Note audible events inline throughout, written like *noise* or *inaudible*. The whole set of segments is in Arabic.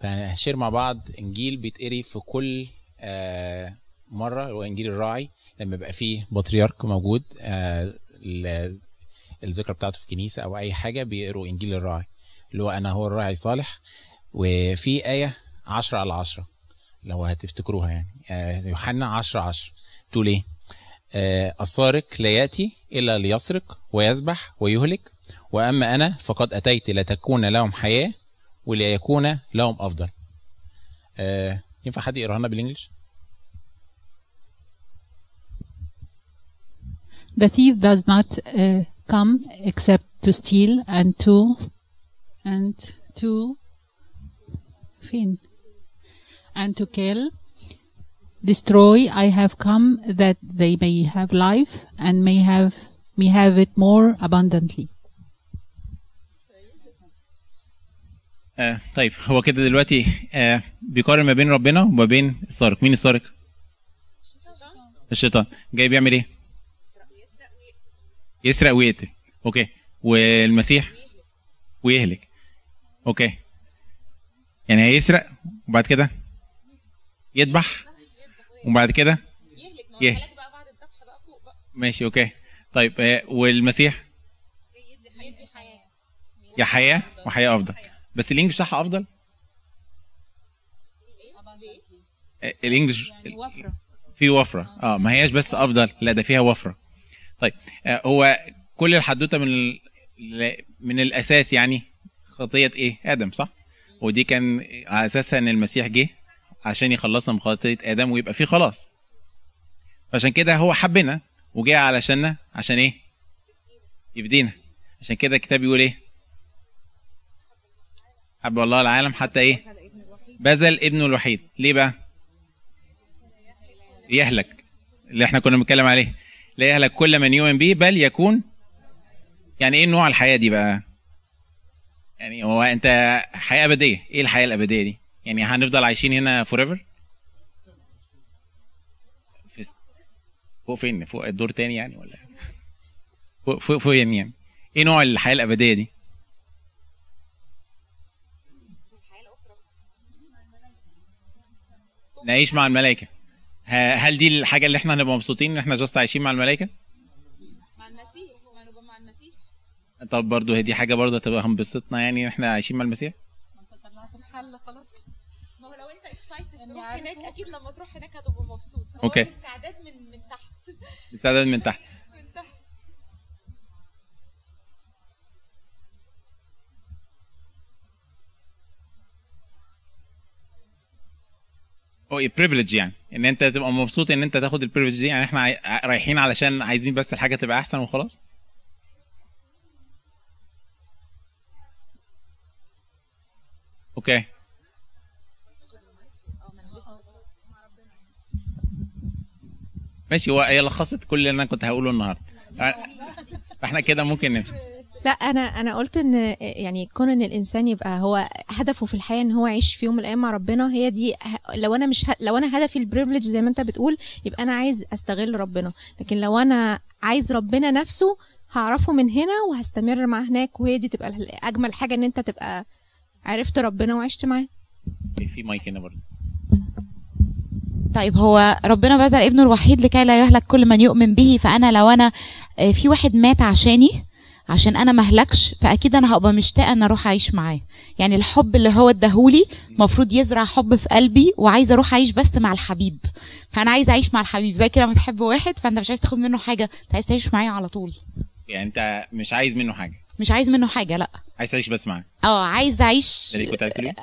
فهنشير مع بعض. إنجيل بيتقري في كل آه، مرة هو إنجيل الراعي لما يبقى فيه بطريرك موجود آه، ال- الذكرى بتاعته في كنيسه أو أي حاجة بيقروا إنجيل الراعي اللي هو أنا هو الراعي صالح. وفي آية 10 على 10 لو هتفتكروها يعني. آه، يوحنا 10 10 تقول إيه؟ آه، السارق لا يأتي إلا ليسرق ويذبح ويهلك وأما أنا فقد أتيت لتكون لهم حياة وليكون لهم افضل آه، ينفع حد يقراها لنا بالانجلش The thief does not uh, come except to steal and to and to fin and to kill, destroy. I have come that they may have life and may have may have it more abundantly. آه طيب هو كده دلوقتي آه بيقارن ما بين ربنا وما بين السارق. مين السارق؟ الشيطان. جاي بيعمل إيه؟ يسرق ويقتل. أوكي. والمسيح؟ ويهلك. أوكي. يعني هيسرق وبعد كده يذبح وبعد كده يهلك. ماشي أوكي. طيب آه والمسيح؟ يا حياة وحياة أفضل. بس الإنجليش بتاعها أفضل؟ آه، الإنجليش في وفرة. آه. ما هياش بس أفضل لا ده فيها وفرة. طيب آه هو كل الحدوتة من ال... من الأساس يعني خطية إيه؟ آدم صح؟ ودي كان على أساسها إن المسيح جه عشان يخلصنا من خطية آدم ويبقى في خلاص. فعشان كده هو حبنا وجه علشاننا عشان إيه؟ يفدينا. عشان كده الكتاب يقول إيه؟ حب الله العالم حتى إيه؟ بذل ابنه الوحيد. ليه بقى؟ يهلك اللي إحنا كنا بنتكلم عليه. لا يهلك كل من يؤمن به بل يكون يعني إيه نوع الحياة دي بقى؟ يعني هو أنت حياة أبدية. إيه الحياة الأبدية دي؟ يعني هنفضل عايشين هنا forever فوق فين؟ فوق الدور تاني يعني ولا؟ فوق فوق فين يعني. إيه نوع الحياة الأبدية دي؟ نعيش مع الملائكة. ه- هل دي الحاجة اللي إحنا هنبقى مبسوطين إن إحنا just عايشين مع الملائكة؟ مع المسيح. ما نبقى مع المسيح. طب برضه هي دي حاجة برضه هتبقى هنبسطنا يعني إحنا عايشين مع المسيح؟ الحل خلاص. ما هو لو انت excited تروح هناك أكيد لما تروح هناك هتبقى مبسوط. هو أوكي. الاستعداد من من تحت. استعداد من تحت من تحت. privilege يعني. إن أنت تبقى مبسوط إن أنت تاخد ال privilege دي. يعني إحنا رايحين علشان عايزين بس الحاجة تبقى أحسن وخلاص. أوكي ماشي هو هي لخصت كل اللي أنا كنت هقوله النهارده. فاحنا كده ممكن نمشي. لا أنا أنا قلت إن يعني كون إن الإنسان يبقى هو هدفه في الحياة إن هو يعيش في يوم من الأيام مع ربنا هي دي لو أنا مش ه... لو أنا هدفي ال privilege زي ما أنت بتقول يبقى أنا عايز أستغل ربنا. لكن لو أنا عايز ربنا نفسه هعرفه من هنا وهستمر معاه هناك وهي دي تبقى أجمل حاجة إن أنت تبقى عرفت ربنا وعشت معاه. في مايك هنا برضه. طيب هو ربنا بذل ابنه الوحيد لكي لا يهلك كل من يؤمن به فأنا لو أنا آه، في واحد مات عشاني عشان أنا مهلكش فأكيد أنا هبقى مشتاقة إن أروح أعيش معاه. يعني الحب اللي هو اداهولي المفروض يزرع حب في قلبي وعايزة أروح أعيش بس مع الحبيب. فأنا عايزة أعيش مع الحبيب. زي كده لما تحب واحد فأنت مش عايز تاخد منه حاجة أنت عايز تعيش معاه على طول. يعني أنت مش عايز منه حاجة. مش عايز منه حاجة لأ. عايز تعيش بس معاه. آه عايز أعيش تقوليه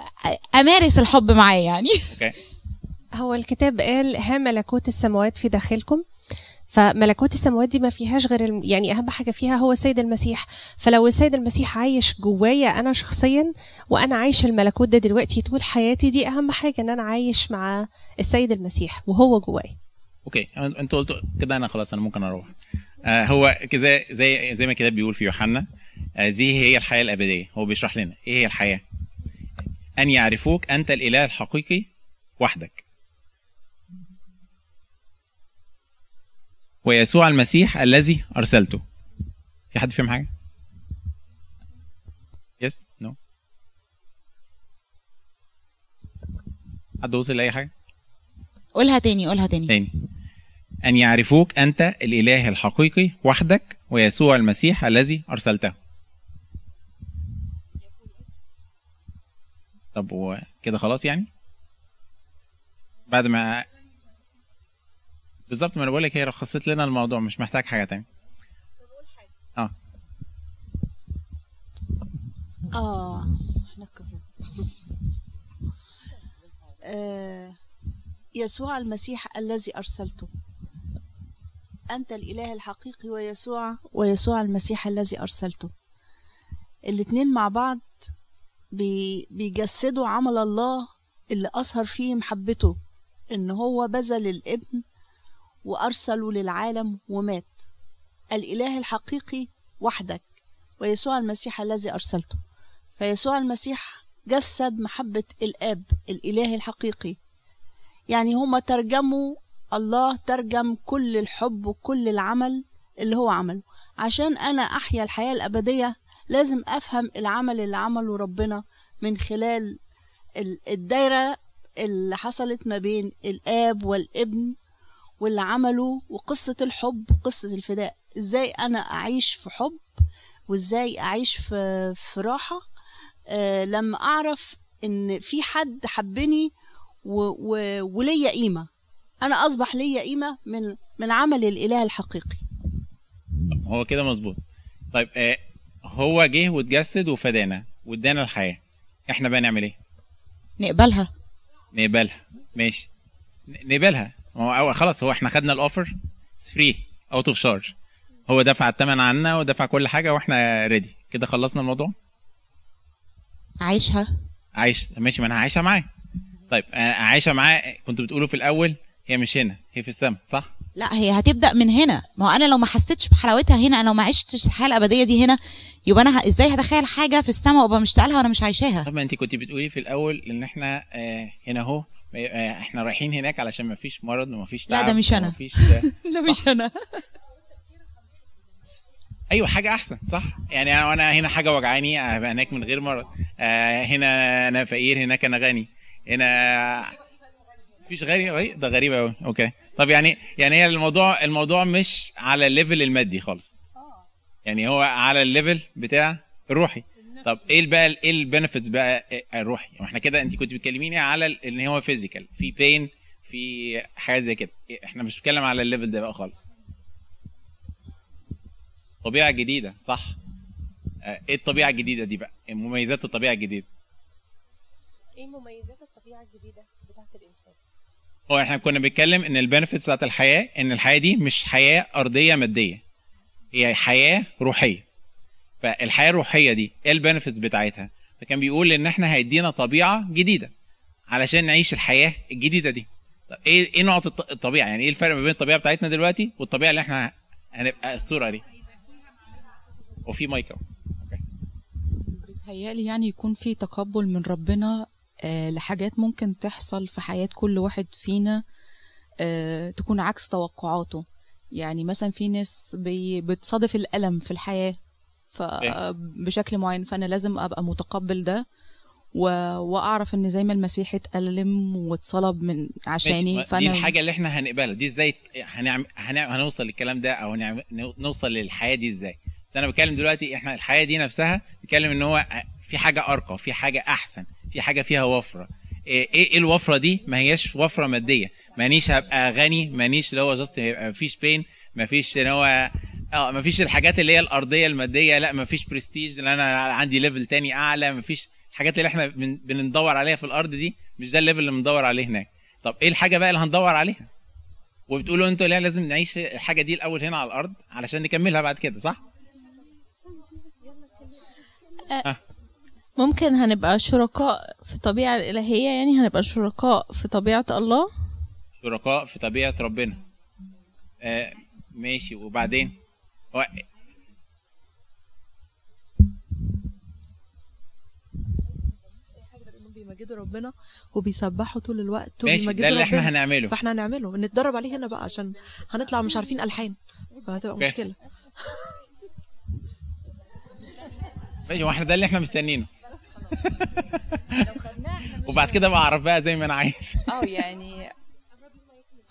أمارس الحب معاه يعني. أوكي. هو الكتاب قال ها ملكوت السماوات في داخلكم فملكوت السماوات دي ما فيهاش غير الم... يعني أهم حاجة فيها هو السيد المسيح. فلو السيد المسيح عايش جوايا أنا شخصيا وأنا عايشه الملكوت ده دلوقتي طول حياتي دي أهم حاجة إن أنا عايش مع السيد المسيح وهو جوايا. أوكي. أنت قلت كده أنا خلاص أنا ممكن أروح. آه هو كذا زي زي ما الكتاب بيقول في يوحنا آه هي الحياة الأبدية. هو بيشرح لنا إيه هي الحياة؟ أن يعرفوك أنت الإله الحقيقي وحدك. ويسوع المسيح الذي أرسلته. في حد فاهم حاجة؟ يس نو حد وصل لأي حاجة؟ قولها تاني قولها تاني. تاني. أن يعرفوك أنت الإله الحقيقي وحدك ويسوع المسيح الذي أرسلته. طب هو كده خلاص يعني؟ بعد ما بالظبط ما أنا بقول لك هي رخصت لنا الموضوع مش محتاج حاجة تانية. آه. آه إحنا. *laughs* آه يسوع المسيح الذي أرسلته. أنت الإله الحقيقي ويسوع ويسوع المسيح الذي أرسلته. الاتنين مع بعض بي بيجسدوا عمل الله اللي أظهر فيه محبته إن هو بذل الابن وارسله للعالم ومات. الإله الحقيقي وحدك. ويسوع المسيح الذي أرسلته. فيسوع المسيح جسد محبة الآب الإله الحقيقي. يعني هما ترجموا الله ترجم كل الحب وكل العمل اللي هو عمله. عشان أنا أحيا الحياة الأبدية لازم أفهم العمل اللي عمله ربنا من خلال ال- الدايرة اللي حصلت ما بين الآب والابن واللي عمله وقصة الحب وقصة الفداء. إزاي أنا أعيش في حب وإزاي أعيش في, في راحة؟ آه، لما أعرف إن في حد حبني و... و... وليا قيمة. أنا أصبح ليا قيمة من من عمل الإله الحقيقي. هو كده مظبوط. طيب آه هو جه واتجسد وفدانا وادانا الحياة. إحنا بقى نعمل إيه؟ نقبلها. نقبلها. ماشي. نقبلها. هو خلاص هو إحنا خدنا ال offer free out of charge هو دفع الثمن عنا ودفع كل حاجة وإحنا ready كده خلصنا الموضوع؟ عايشها. عايش. ماشي ما أنا عايشه معاه طيب أنا عايشه معاه كنتوا بتقولوا في الأول هي مش هنا هي في السماء صح؟ لا هي هتبدأ من هنا. ما هو أنا لو ما حسيتش بحلاوتها هنا أنا لو ما عشتش الحياة الأبدية دي هنا يبقى أنا ه- إزاي هتخيل حاجة في السماء وأبقى مشتاقه لها وأنا مش عايشاها؟ طب ما انت كنت بتقولي في الأول إن إحنا آه هنا أهو. إحنا رايحين هناك علشان ما فيش مرض وما فيش لا، ده مش. ومفيش *laughs* لا مش أنا. أيوه حاجة أحسن صح؟ يعني أنا وأنا هنا حاجة وجعاني هناك من غير مرض. آه هنا أنا فقير هناك أنا غني. هنا مفيش غني؟ غريب ده غريب قوي أوكي. طب يعني يعني هي الموضوع الموضوع مش على ال level المادي خالص. يعني هو على ال level بتاع الروحي طب إيه بقى إيه ال benefits بقى الروحي؟ ما إحنا كده انت كنت بتكلميني على ان هو physical في pain في حاجة زي كده. إحنا مش بنتكلم على ال level ده بقى خالص. طبيعة جديدة صح؟ آه، إيه الطبيعة الجديدة دي بقى؟ مميزات الطبيعة الجديدة. إيه مميزات الطبيعة الجديدة بتاعت الإنسان؟ هو إحنا كنا بنتكلم ان ال benefits بتاعت الحياة ان الحياة دي مش حياة أرضية مادية. هي حياة روحية. فالحياة الروحية دي إيه ال benefits بتاعتها؟ فكان بيقول إن إحنا هيدينا طبيعة جديدة علشان نعيش الحياة الجديدة دي. طب إيه إيه نوع الط- الطبيعة؟ يعني إيه الفرق ما بين الطبيعة بتاعتنا دلوقتي والطبيعة اللي إحنا هنبقى الصورة دي؟ وفي مايك أهو. أوكي. بيتهيألي يعني يكون في تقبل من ربنا آه، لحاجات ممكن تحصل في حياة كل واحد فينا آه، تكون عكس توقعاته. يعني مثلا في ناس بتصادف الألم في الحياة. بشكل معين فأنا لازم أبقى متقبل ده و... وأعرف إن زي ما المسيح اتألم واتصلب من. عشاني ما دي الحاجة اللي إحنا هنقبلها. دي إزاي هنعمل هنعمل هنوصل للكلام ده أو هنعمل نو- نوصل للحياة دي إزاي؟ بس أنا بتكلم دلوقتي إحنا الحياة دي نفسها بتكلم إن هو في حاجة أرقى في حاجة أحسن في حاجة فيها وفرة. إيه إيه الوفرة دي؟ ما هياش وفرة مادية. مانيش هبقى غني مانيش اللي هو just هيبقى مفيش pain مفيش ان هو آه مفيش الحاجات اللي هي الأرضية المادية لا مفيش برستيج اللي أنا عندي level تاني أعلى مفيش الحاجات اللي إحنا بن- بندور عليها في الأرض دي مش ده ال level اللي بندور عليه هناك. طب إيه الحاجة بقى اللي هندور عليها؟ وبتقولوا أنتوا لا لازم نعيش الحاجة دي الأول هنا على الأرض علشان نكملها بعد كده صح؟ ممكن هنبقى شركاء في الطبيعة الإلهية يعني هنبقى شركاء في طبيعة الله؟ شركاء في طبيعة ربنا. آه ماشي. وبعدين؟ انهم بيمجدوا ربنا وبيسبحوا طول الوقت ماشي ده اللي. إحنا هنعمله. فاحنا هنعمله نتدرب عليه هنا بقى عشان هنطلع مش عارفين ألحان. فهتبقى. مشكلة. *laughs* ماشي وإحنا ده اللي إحنا مستنينه *laughs* وبعد كده بعرف بقى زي ما أنا عايز. آه يعني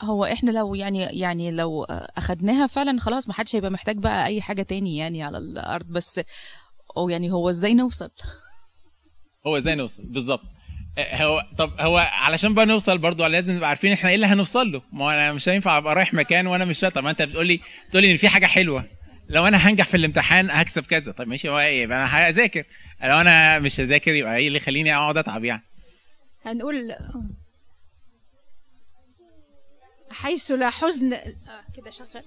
هو إحنا لو يعني يعني لو أخدناها فعلا خلاص ما حدش هيبقى محتاج بقى أي حاجة تاني يعني على الأرض بس أو يعني هو إزاي نوصل؟ هو إزاي نوصل؟ بالظبط. هو طب هو علشان بقى نوصل برضو لازم نبقى عارفين إحنا إيه اللي هنوصل له. ما هو أنا مش هينفع أبقى رايح مكان وأنا مش طب ما أنت بتقول لي بتقول لي إن في حاجة حلوة. لو أنا هنجح في الامتحان هكسب كذا. طب ماشي هو إيه؟ يبقى أنا هذاكر. لو أنا مش هذاكر يبقى إيه اللي يخليني أقعد أتعب يعني؟ هنقول حيث لا حزن. آه، كده شغال.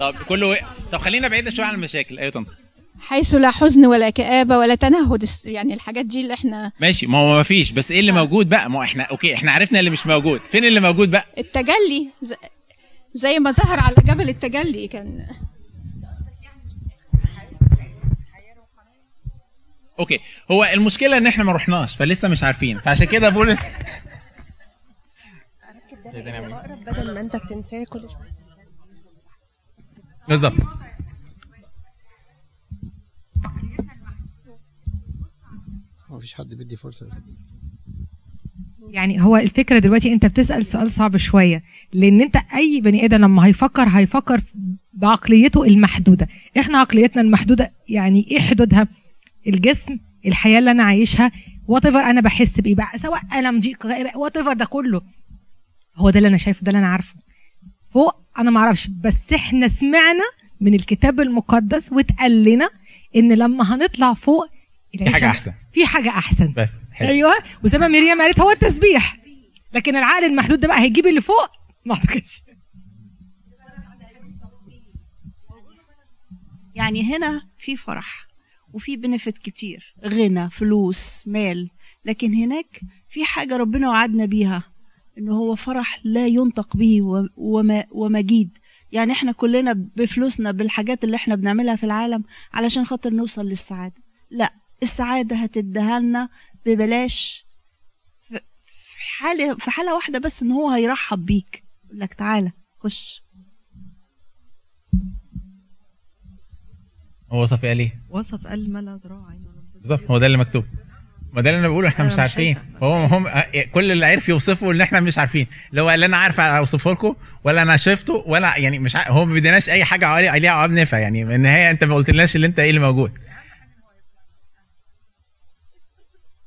طب كله طب خلينا بعيد شوية عن المشاكل. أيوه طنط. حيث لا حزن ولا كآبة ولا تنهد. يعني الحاجات دي اللي إحنا ماشي. ما هو ما فيش. بس إيه اللي موجود بقى؟ ما هو إحنا okay إحنا عرفنا اللي مش موجود. فين اللي موجود بقى؟ التجلي. ز- زي ما ظهر على جبل التجلي كان. okay. هو المشكلة إن إحنا ما رحناش فلسه مش عارفين. فعشان كده بولس نعمل؟ أقرب بدل ما أنت بتنساه كل شوية. بالظبط. مفيش حد بيدي فرصة. يعني هو الفكرة دلوقتي أنت بتسأل سؤال صعب شوية لأن أنت أي بني آدم لما هيفكر هيفكر بعقليته المحدودة. إحنا عقليتنا المحدودة يعني إيه حدودها؟ الجسم الحياة اللي أنا عايشها وات أنا بحس بايه بقى سواء ألم ضيق وات ده كله. هو ده اللي أنا شايفه ده اللي أنا عارفه. فوق أنا ما أعرفش بس إحنا سمعنا من الكتاب المقدس واتقال لنا إن لما هنطلع فوق في حاجة أحسن. في حاجة أحسن. بس حلو. أيوه وزي ما مريم قالت هو التسبيح. لكن العقل المحدود ده بقى هيجيب اللي فوق؟ ما أعتقدش. يعني هنا في فرح وفي بنفت كتير غنى فلوس مال. لكن هناك في حاجة ربنا وعدنا بيها. انه هو فرح لا ينطق به وما ومجيد. يعني إحنا كلنا بفلوسنا بالحاجات اللي إحنا بنعملها في العالم علشان خاطر نوصل للسعادة. لا السعادة هتديها لنا ببلاش في حالة في حالة واحدة بس إن هو هيرحب بيك. يقول لك تعالى خش. هو وصف قال إيه؟ وصف قال ما لا عين بالظبط هو ده اللي مكتوب. ما ده اللي أنا بقوله إحنا مش عارفين. هو هم كل اللي عرف يوصفه إن إحنا مش عارفين. اللي هو لا أنا عارف أوصفه لكم ولا أنا شفته ولا يعني مش ع... هو ما بيديناش أي حاجة عليه- عليها عواب نافع يعني. في النهاية أنت ما قلتلناش اللي أنت إيه اللي موجود.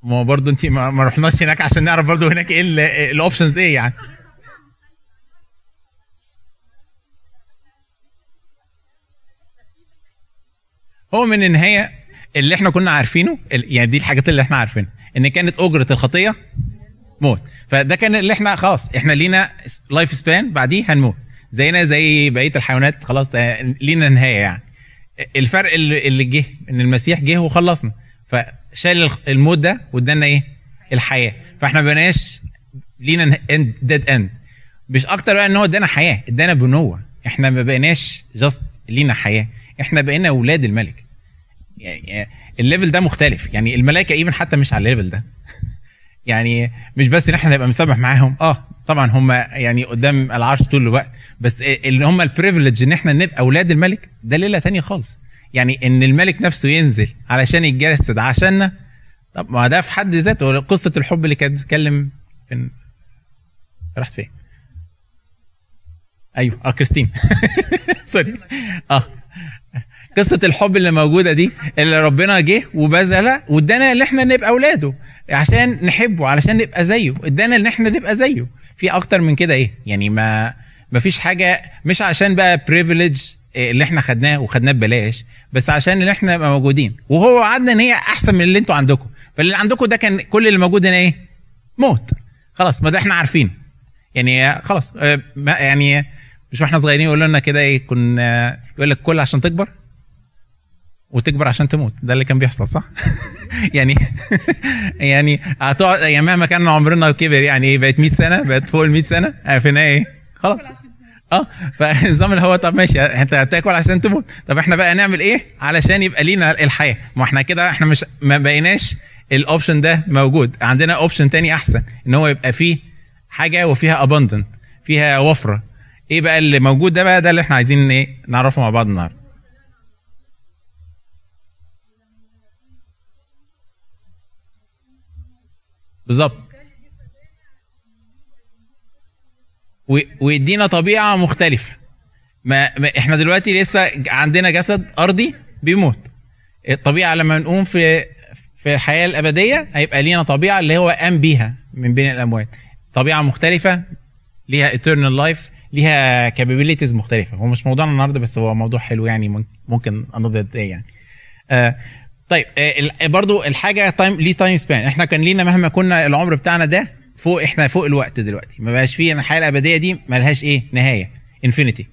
ما هو برضه أنت ما, ما رحناش هناك عشان نعرف برضه هناك إيه ال- الاوبشنز إيه يعني. هو من النهاية اللي إحنا كنا عارفينه يعني دي الحاجات اللي إحنا عارفينها إن كانت أجرة الخطية موت. فده كان اللي إحنا خلاص إحنا لينا life span بعديه هنموت. زينا زي بقية الحيوانات خلاص آه، لينا نهاية يعني. الفرق اللي جه إن المسيح جه وخلصنا. فشال الموت ده وادانا إيه؟ الحياة. فاحنا ما بقيناش لينا end dead end مش أكتر بقى إن هو ادانا حياة ادانا بنوة. إحنا ما بقيناش just لينا حياة. إحنا بقينا أولاد الملك. يعني ال level ده مختلف. يعني الملائكة even حتى مش على ال level ده. *laughs* يعني مش بس إن إحنا نبقى مسبح معاهم. آه طبعا هم يعني قدام العرش طول الوقت. بس اللي هم ال privilege إن إحنا نبقى أولاد الملك ده ليلة تانية خالص. يعني إن الملك نفسه ينزل علشان يتجسد عشاننا طب ما ده في حد ذاته قصة الحب اللي كانت بتتكلم فين راحت فين؟ أيوه آه كريستين. *laughs* sorry آه. قصة الحب اللي موجودة دي اللي ربنا جه وبذل وادانا اللي إحنا نبقى أولاده عشان نحبه علشان نبقى زيه. ادانا ان إحنا نبقى زيه. في أكتر من كده إيه؟ يعني ما ما فيش حاجة مش عشان بقى privilege اللي إحنا خدناه وخدناه ببلاش بس عشان اللي إحنا نبقى موجودين. وهو وعدنا إن هي أحسن من اللي أنتوا عندكم. فاللي عندكم ده كان كل اللي موجود هنا إيه؟ موت. خلاص ما ده إحنا عارفين. يعني خلاص آه، يعني مش وإحنا صغيرين يقولوا لنا كده إيه؟ كنا يقول لك كل عشان تكبر. وتكبر عشان تموت. ده اللي كان بيحصل صح؟ *laughs* يعني *laughs* يعني هتقعد يعني مهما كان عمرنا كبر يعني إيه بقت 100 سنة بقت فوق ال 100 سنة عرفنا إيه؟ خلاص. آه فالنظام اللي هو طب ماشي أنت بتاكل عشان تموت. طب إحنا بقى نعمل إيه؟ علشان يبقى لينا الحياة. ما إحنا كده إحنا مش ما بقيناش ال option ده موجود. عندنا option تاني أحسن إن هو يبقى فيه حاجة وفيها abundant فيها وفرة. إيه بقى اللي موجود؟ ده بقى ده اللي إحنا عايزين إيه؟ نعرفه مع بعض النهارده. بالظبط. ويدينا طبيعة مختلفة. ما, إحنا دلوقتي لسه عندنا جسد أرضي بيموت. الطبيعة لما نقوم في في الحياة الأبدية هيبقى لينا طبيعة اللي هو قام بيها من بين الأموات. طبيعة مختلفة ليها eternal life ليها capabilities مختلفة. هو مش موضوعنا النهارده بس هو موضوع حلو يعني ممكن- another day يعني. آه طيب آه ال- برضو الحاجة time ليه time span إحنا كان لينا مهما كنا العمر بتاعنا ده فوق إحنا فوق الوقت دلوقتي. ما بقاش فيه الحياة الأبدية دي ما لهاش إيه نهاية infinity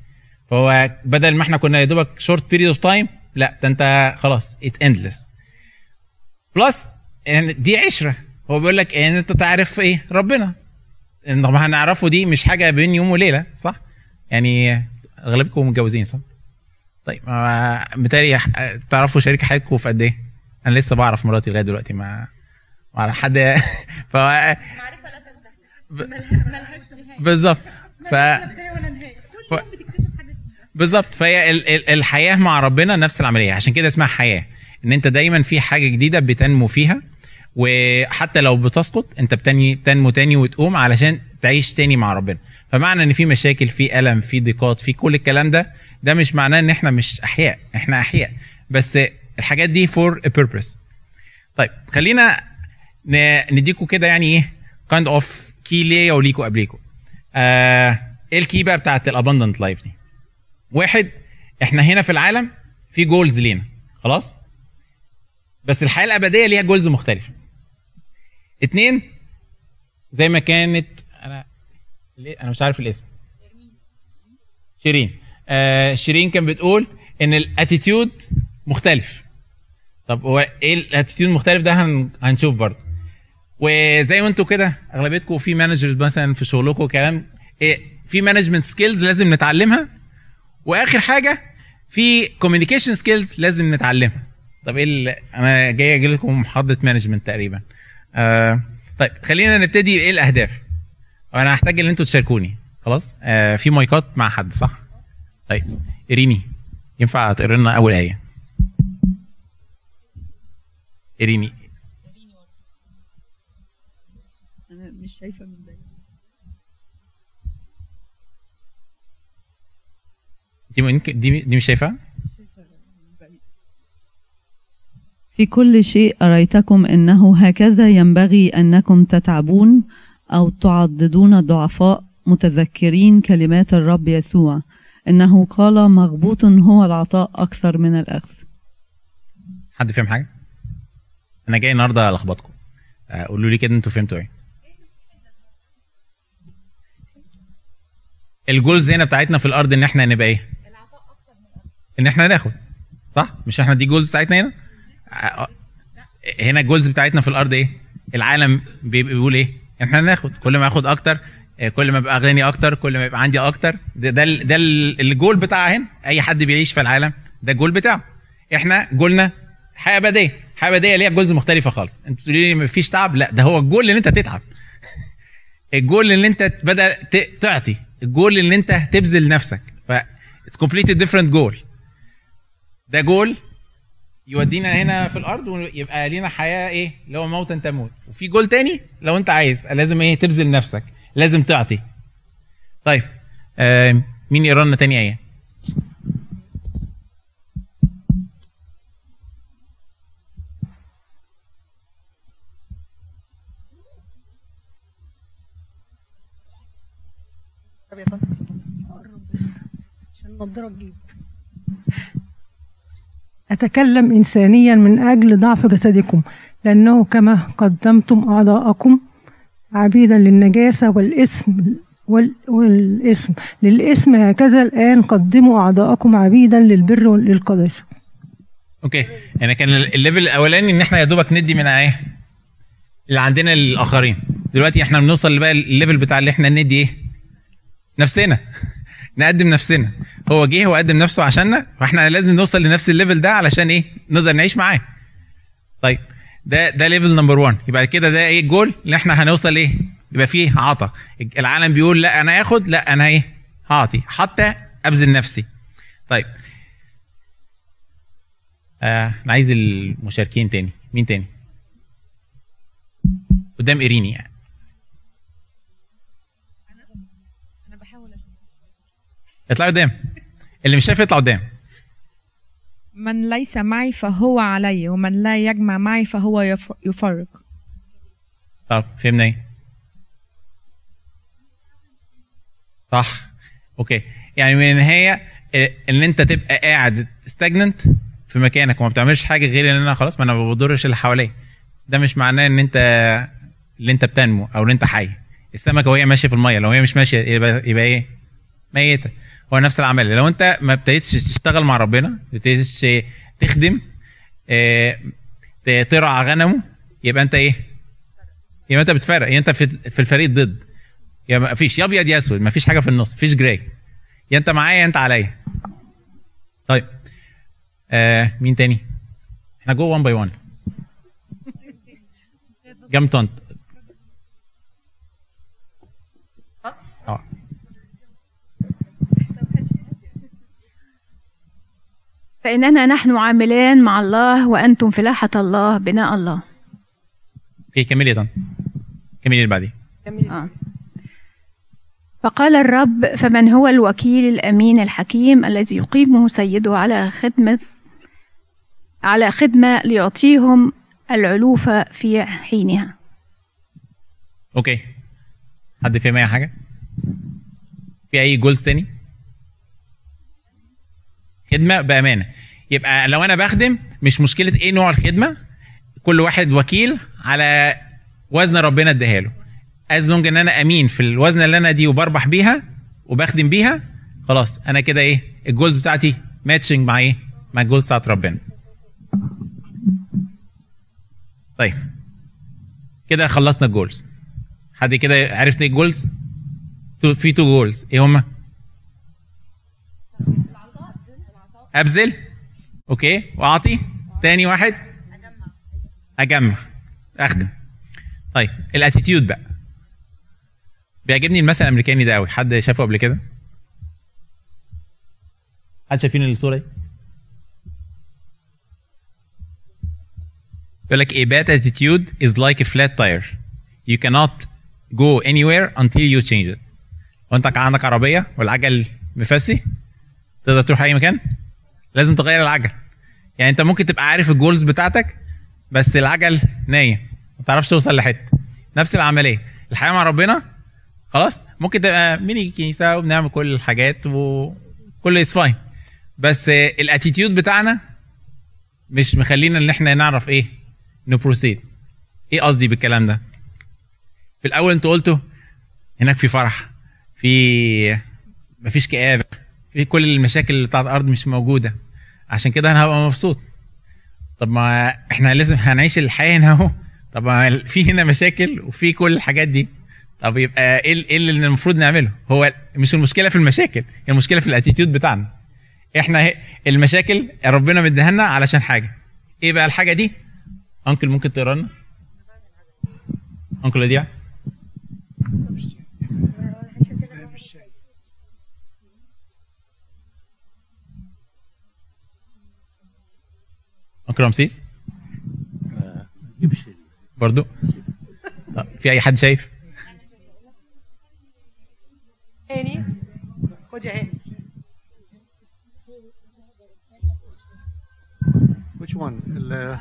فهو بدل ما إحنا كنا يا دوبك short period of time لا ده أنت خلاص it's endless plus يعني دي عشرة. هو بيقول لك إن أنت تعرف إيه ربنا. إن ما هنعرفه دي مش حاجة بين يوم وليلة صح؟ يعني أغلبكم متجوزين صح؟ طيب ح- تعرفوا شريك حياتكم في قد إيه؟ أنا لسه بعرف مراتي لغاية دلوقتي ما ما حد ف بالظبط. ف بالظبط. فهي ال- ال- الحياة مع ربنا نفس العملية. عشان كده اسمها حياة. إن أنت دايما في حاجة جديدة بتنمو فيها وحتى لو بتسقط أنت بتنمي بتنمو تاني وتقوم علشان تعيش تاني مع ربنا. فمعنى إن في مشاكل في ألم في ضيقات في كل الكلام ده ده مش معناه إن إحنا مش أحياء إحنا أحياء. بس الحاجات دي فور a purpose. طيب خلينا نديكوا كده يعني إيه kind of key ليا وليكوا قبليكوا. آه إيه ال key بقى بتاعت ال abundant life دي؟ واحد إحنا هنا في العالم في goals لينا خلاص؟ بس الحياة الأبدية ليها goals مختلفة. اتنين زي ما كانت أنا ليه؟ أنا مش عارف الاسم. شيرين. آه شيرين كان بتقول إن ال attitude مختلف. طب هو إيه ال attitude المختلف ده هن... هنشوف برضه. وزي ما أنتوا كده أغلبيتكم في managers مثلا في شغلكم كلام إيه في management skills لازم نتعلمها. وآخر حاجة في communication skills لازم نتعلمها. طب إيه اللي أنا جاي أجي لكم محاضرة management تقريبا. آه طيب خلينا نبتدي إيه الأهداف. وأنا هحتاج إن أنتوا تشاركوني. خلاص؟ آه في مايكات مع حد صح؟ طيب. إريني. ينفع تقري لنا أول آية؟ إريني. أنا مش شايفة من بعيد. دي ممكن دي دي مش شايفها في كل شيء أريتكم أنه هكذا ينبغي أنكم تتعبون أو تعضدون الضعفاء متذكرين كلمات الرب يسوع. إنه قال مغبوط هو العطاء أكثر من الأخذ. حد فاهم حاجة؟ أنا جاي النهارده ألخبطكم. آه، قولوا لي كده أنتوا فهمتوا إيه. ال goals هنا بتاعتنا في الأرض إن إحنا نبقى إيه؟ إن إحنا ناخد. صح؟ مش إحنا دي goals بتاعتنا هنا؟ آه، هنا ال goals بتاعتنا في الأرض إيه؟ العالم بي- بيقول إيه؟ إحنا ناخد. كل ما اخد أكتر آه، كل ما أبقى غني أكتر كل ما يبقى عندي أكتر. ده ده, ده ال- الجول بتاعها هنا. أي حد بيعيش في العالم ده الجول بتاعه. إحنا جولنا حياه ابديه حياه ابديه ليها goals مختلفة خالص. أنتوا تقولوا لي مفيش تعب؟ لا ده هو الجول إن أنت تتعب. *laughs* الجول إن أنت بدل ت- تعطي. الجول إن أنت تبذل نفسك. ف it's completely different goal ده جول يودينا هنا في الأرض ويبقى لينا حياة إيه؟ اللي هو موتا تموت. وفي جول تاني لو أنت عايز لازم إيه؟ تبذل نفسك. لازم تعطي. طيب آه مين يقرا لنا تاني آية؟ أتكلم إنسانيا من أجل ضعف جسدكم لأنه كما قدمتم أعضاءكم عبيدا للنجاسة والإثم وال والإثم للإثم هكذا الآن قدموا أعضاءكم عبيدا للبر وللقداسة okay. يعني كان ال level الأولاني إن إحنا يا دوبك ندي من إيه؟ اللي عندنا للاخرين دلوقتي إحنا بنوصل بقى ال level بتاع اللي إحنا ندي إيه؟ نفسنا. *laughs* نقدم نفسنا. هو جه وقدم نفسه عشاننا فإحنا لازم نوصل لنفس ال level ده علشان إيه؟ نقدر نعيش معاه. طيب. ده ده level number 1 يبقى كده ده إيه الجول اللي إحنا هنوصل إيه؟ يبقى فيه عطا. العالم بيقول لا أنا اخد لا أنا إيه؟ هعطي. حتى أبذل نفسي. طيب. آه أنا عايز المشاركين تاني. مين تاني؟ قدام إيريني يعني. أنا بحاول اطلع قدام. اللي مش شايف يطلع قدام. من ليس معي فهو علي ومن لا يجمع معي فهو يف- يفرق. طب فهمنا إيه صح؟ okay. يعني من النهاية آه، إن أنت تبقى قاعد stagnant في مكانك وما بتعملش حاجة غير إن أنا خلاص ما أنا ما بضرش اللي حواليا. ده مش معناه إن أنت اللي أنت بتنمو أو إن أنت حي. السمكة وهي ماشية في المية لو هي مش ماشية يبقى, يبقى إيه؟ ميتة. هو نفس العمل. لو انت ما ابتديتش تشتغل مع ربنا ما ابتديتش تخدم آه، ترعى غنمه يبقى انت إيه؟ يبقى انت بتفرق. يبقى انت في الفريق ضد. يا ما فيش يا ابيض يا اسود ما فيش حاجة في النص مفيش جراي. يا انت معايا يا انت عليا. طيب آه مين تاني؟ إحنا جوه 1 باي 1 جنب طنط. فإننا نحن عاملان مع الله وأنتم فلاحة الله بناء الله. أوكي كملي طنط كملي اللي بعديه آه. فقال الرب فمن هو الوكيل الأمين الحكيم الذي يقيمه سيده على خدمة على خدمة ليعطيهم العلوف في حينها؟ okay حد فاهم أي حاجة؟ في أي goals تاني؟ خدمه بأمانة. يبقى لو أنا بخدم مش مشكلة إيه نوع الخدمة كل واحد وكيل على وزن ربنا اداها له as long إن أنا أمين في الوزن اللي أنا دي وبربح بيها وبخدم بيها خلاص أنا كده إيه ال goals بتاعتي matching مع إيه مع ال goals بتاعت ربنا. طيب. كده خلصنا ال goals حد كده عرفنا إيه ال goals في two goals إيه هما؟ أبذل. okay. وأعطي. تاني واحد. أجمع. أخدم. طيب. ال attitude بقى. بيعجبني المثل الأمريكاني ده قوي حد شافه قبل كده؟ حد شايفين الصورة دي؟ يقول لك a bad attitude is like a flat tire. You cannot go anywhere until you change it. وأنت عندك عربية والعجل مفسي؟ تقدر تروح أي مكان؟ لازم تغير العجل. يعني انت ممكن تبقى عارف الجولز بتاعتك بس العجل نايم ما تعرفش توصل لحتة. نفس العملية. الحياة مع ربنا خلاص. ممكن تبقى بنيجي كنيسه وبنعمل كل الحاجات وكل is fine بس ال attitude بتاعنا مش مخلينا إن إحنا نعرف إيه ن proceed إيه قصدي بالكلام ده؟ في الأول انت قلته هناك في فرح في مفيش كآبة. في كل المشاكل اللي بتاعت الأرض مش موجودة. عشان كده أنا هبقى مبسوط. طب ما إحنا لازم هنعيش الحياة هنا أهو. طب ما في هنا مشاكل وفي كل الحاجات دي. طب يبقى إيه إيه اللي المفروض نعمله؟ هو مش المشكلة في المشاكل هي المشكلة في الأتيتيود بتاعنا. إحنا هي- المشاكل ربنا مديها لنا علشان حاجة. إيه بقى الحاجة دي؟ أنكل ممكن تقرأ لنا؟ أنكل وديع انكل رمسيس برضو؟ طب في أي حد شايف؟ هاني؟ خد يا هاني. Which one? ال-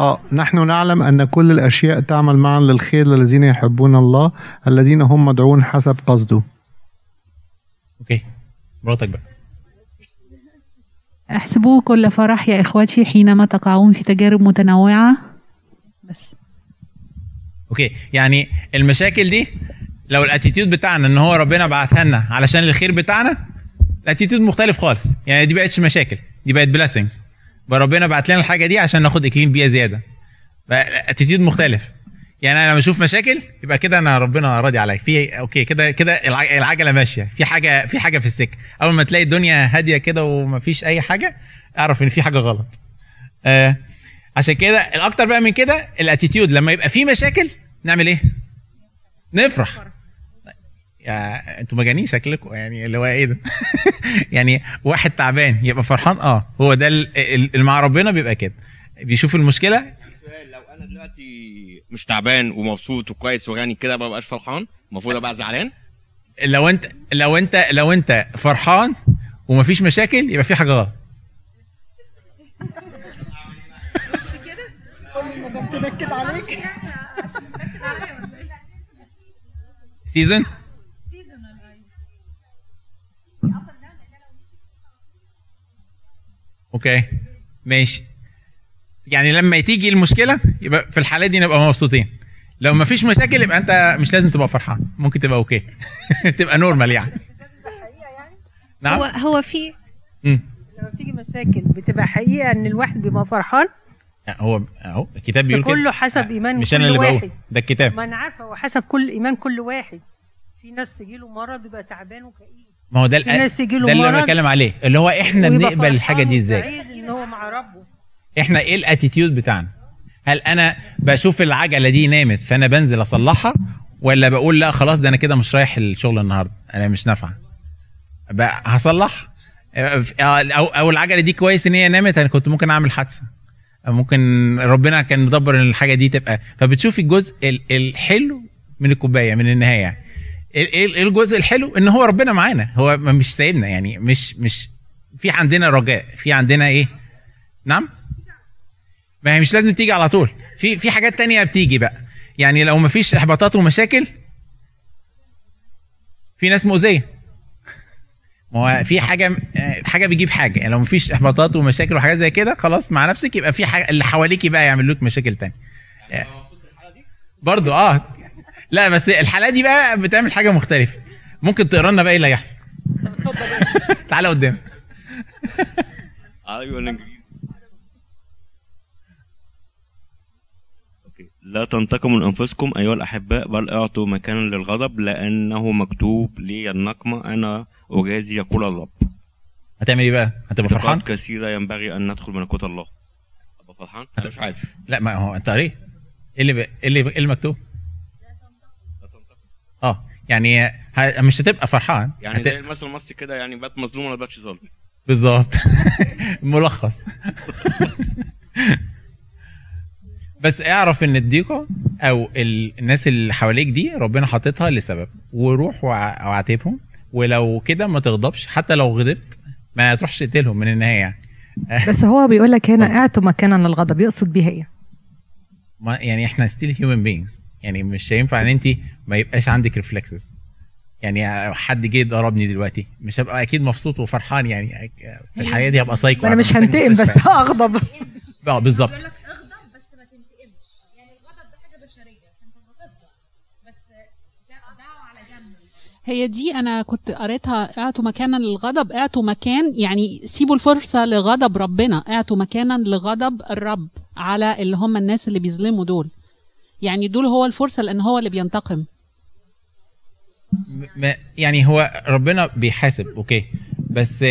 آه نحن نعلم أن كل الأشياء تعمل معا للخير للذين يحبون الله الذين هم مدعون حسب قصده. okay. مراتك بقى. احسبوه كل فرح يا إخوتي حينما تقعون في تجارب متنوعة؟ بس. okay. يعني المشاكل دي لو ال attitude بتاعنا إن هو ربنا بعتها لنا علشان الخير بتاعنا ال attitude مختلف خالص. يعني دي بقتش مشاكل دي بقت blessings ربنا بعت لنا الحاجة دي عشان ناخد أكاليل بيها زيادة. attitude مختلف. يعني أنا لما أشوف مشاكل يبقى كده أنا ربنا راضي عليا. في okay كده كده الع- العجلة ماشية. في حاجة في حاجة في السكة. أول ما تلاقي الدنيا هادية كده ومفيش أي حاجة أعرف إن في حاجة غلط. آه عشان كده الأكتر بقى من كده الأتيتيود. لما يبقى في مشاكل نعمل إيه؟ نفرح. يا أنتوا مجانين شكلكم. يعني اللي هو إيه ده؟ *laughs* يعني واحد تعبان يبقى فرحان؟ آه. هو ده ال- ال- اللي مع ربنا بيبقى كده. بيشوف المشكلة سؤال لو أنا دلوقتي مش تعبان ومبسوط وكويس وغني كده ما بقاش فرحان؟ المفروض أبقى زعلان؟ لو انت لو انت لو أنت فرحان ومفيش مشاكل يبقى في حاجة غلط. بنكد عليك season okay ماشي. يعني لما تيجي المشكلة يبقى في الحالة دي نبقى مبسوطين. لو ما فيش مشاكل يبقى أنت مش لازم تبقى فرحان. ممكن تبقى okay. *laughs* تبقى normal يعني. نعم؟ هو هو في. لما بتيجي مشاكل بتبقى حقيقة إن الواحد بيبقى فرحان؟ هو اهو الكتاب بيقول كده. كله حسب إيمان مش كل أنا اللي واحد. بقول ده الكتاب. ما أنا عارفة هو حسب كل إيمان كل واحد. في ناس تجي له مرض يبقى تعبان وكئيب. ما هو ده يجي له ده اللي أنا بتكلم عليه. اللي هو إحنا بنقبل الحاجة دي إزاي؟ إن هو مع ربه. إحنا إيه ال attitude بتاعنا؟ هل أنا بشوف العجلة دي نامت فأنا بنزل أصلحها ولا بقول لأ خلاص ده أنا كده مش رايح الشغل النهارده أنا مش نافعة؟ هصلح؟ أو أو العجلة دي كويس إن هي نامت أنا كنت ممكن أعمل حادثة. ممكن ربنا كان مدبر إن الحاجة دي تبقى. فبتشوفي الجزء ال- الحلو من الكوباية من النهاية إيه الجزء الحلو إن هو ربنا معانا هو مش سايبنا يعني مش مش في عندنا رجاء في عندنا إيه؟ نعم؟ ما هي مش لازم تيجي على طول. في في حاجات تانية بتيجي بقى. يعني لو ما فيش إحباطات ومشاكل في ناس مؤذية. ما هو في حاجة حاجة بيجيب حاجة. يعني لو ما فيش إحباطات ومشاكل وحاجات زي كده خلاص مع نفسك يبقى في حاجة اللي حواليك بقى يعمل لك مشاكل تانية. برضو آه. لا بس الحلقة دي بقى بتعمل حاجة مختلفة. ممكن تقرا لنا بقى إيه اللي هيحصل. *laughs* تعالى قدام. *laughs* لا تنتقموا من أنفسكم أيها الأحباء بل اعطوا مكانا للغضب لأنه مكتوب لي النقمه أنا أجازي يقول الرب. هتعمل إيه بقى؟ هتبقى فرحان؟ كثيرة ينبغي أن ندخل ملكوت الله. أبقى فرحان؟ أنا مش عارف. لا ما هو أنت قريت. إيه اللي ب... إيه اللي إيه اللي مكتوب؟ آه يعني ه... مش هتبقى فرحان يعني هت... زي المثل المصري كده يعني بات مظلوم ولا باتش ظالم بالظبط. *laughs* ملخص. *laughs* بس اعرف ان الضيقه أو ال- الناس اللي حواليك دي ربنا حاططها لسبب. وروح وعاتبهم. ولو كده ما تغضبش. حتى لو غضبت ما تروحش تقتلهم من النهاية يعني. *laughs* بس هو بيقول لك هنا اعطوا مكانا للغضب. يقصد بيها إيه؟ ما يعني إحنا still human beings يعني مش هينفع ان انت ما يبقاش عندك reflexes يعني حد جه ضربني دلوقتي. مش هبقى أكيد مبسوط وفرحان يعني. في الحياة دي هبقى سايكو أنا مش هنتقم بس هغضب. *laughs* آه بالظبط. هي دي أنا كنت قريتها اعطوا مكانا للغضب اعطوا مكان يعني سيبوا الفرصة لغضب ربنا اعطوا مكانا لغضب الرب على اللي هم الناس اللي بيظلموا دول. يعني دول هو الفرصة لأن هو اللي بينتقم. ما يعني هو ربنا بيحاسب okay. بس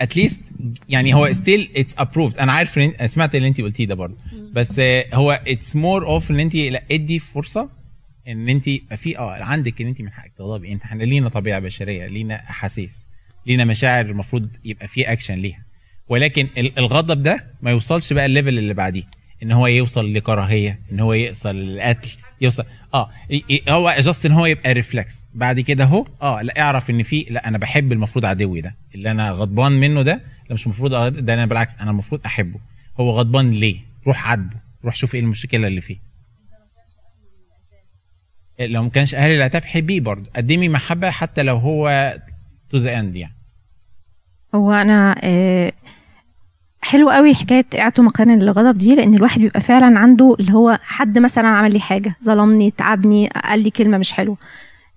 at least يعني هو still it's approved أنا عارف سمعت اللي أنت قلتيه ده برضه. بس هو it's more of إن أنت ادي فرصة إن انت يبقى في آه عندك إن انت من حقك تغضبي. انت إحنا لينا طبيعة بشرية لينا أحاسيس لينا مشاعر المفروض يبقى في اكشن ليها. ولكن ال- الغضب ده ما يوصلش بقى ال level اللي بعديه. إن هو يوصل لكراهية إن هو يوصل للقتل يوصل آه هو just إن هو يبقى reflex بعد كده أهو آه لا اعرف إن في لا أنا بحب المفروض عدوي ده. اللي أنا غضبان منه ده لا مش المفروض أغ- ده أنا بالعكس أنا المفروض أحبه. هو غضبان ليه؟ روح عاتبه روح شوف إيه المشكلة اللي فيه. لو ما كانش أهل العتاب حبيه برضه. قدمي محبة حتى لو هو to the end يعني. هو أنا آه، حلو قوي حكاية اعطوا مكانا للغضب دي لأن الواحد بيبقى فعلا عنده اللي هو حد مثلا عمل لي حاجة ظلمني تعبني قال لي كلمة مش حلوة.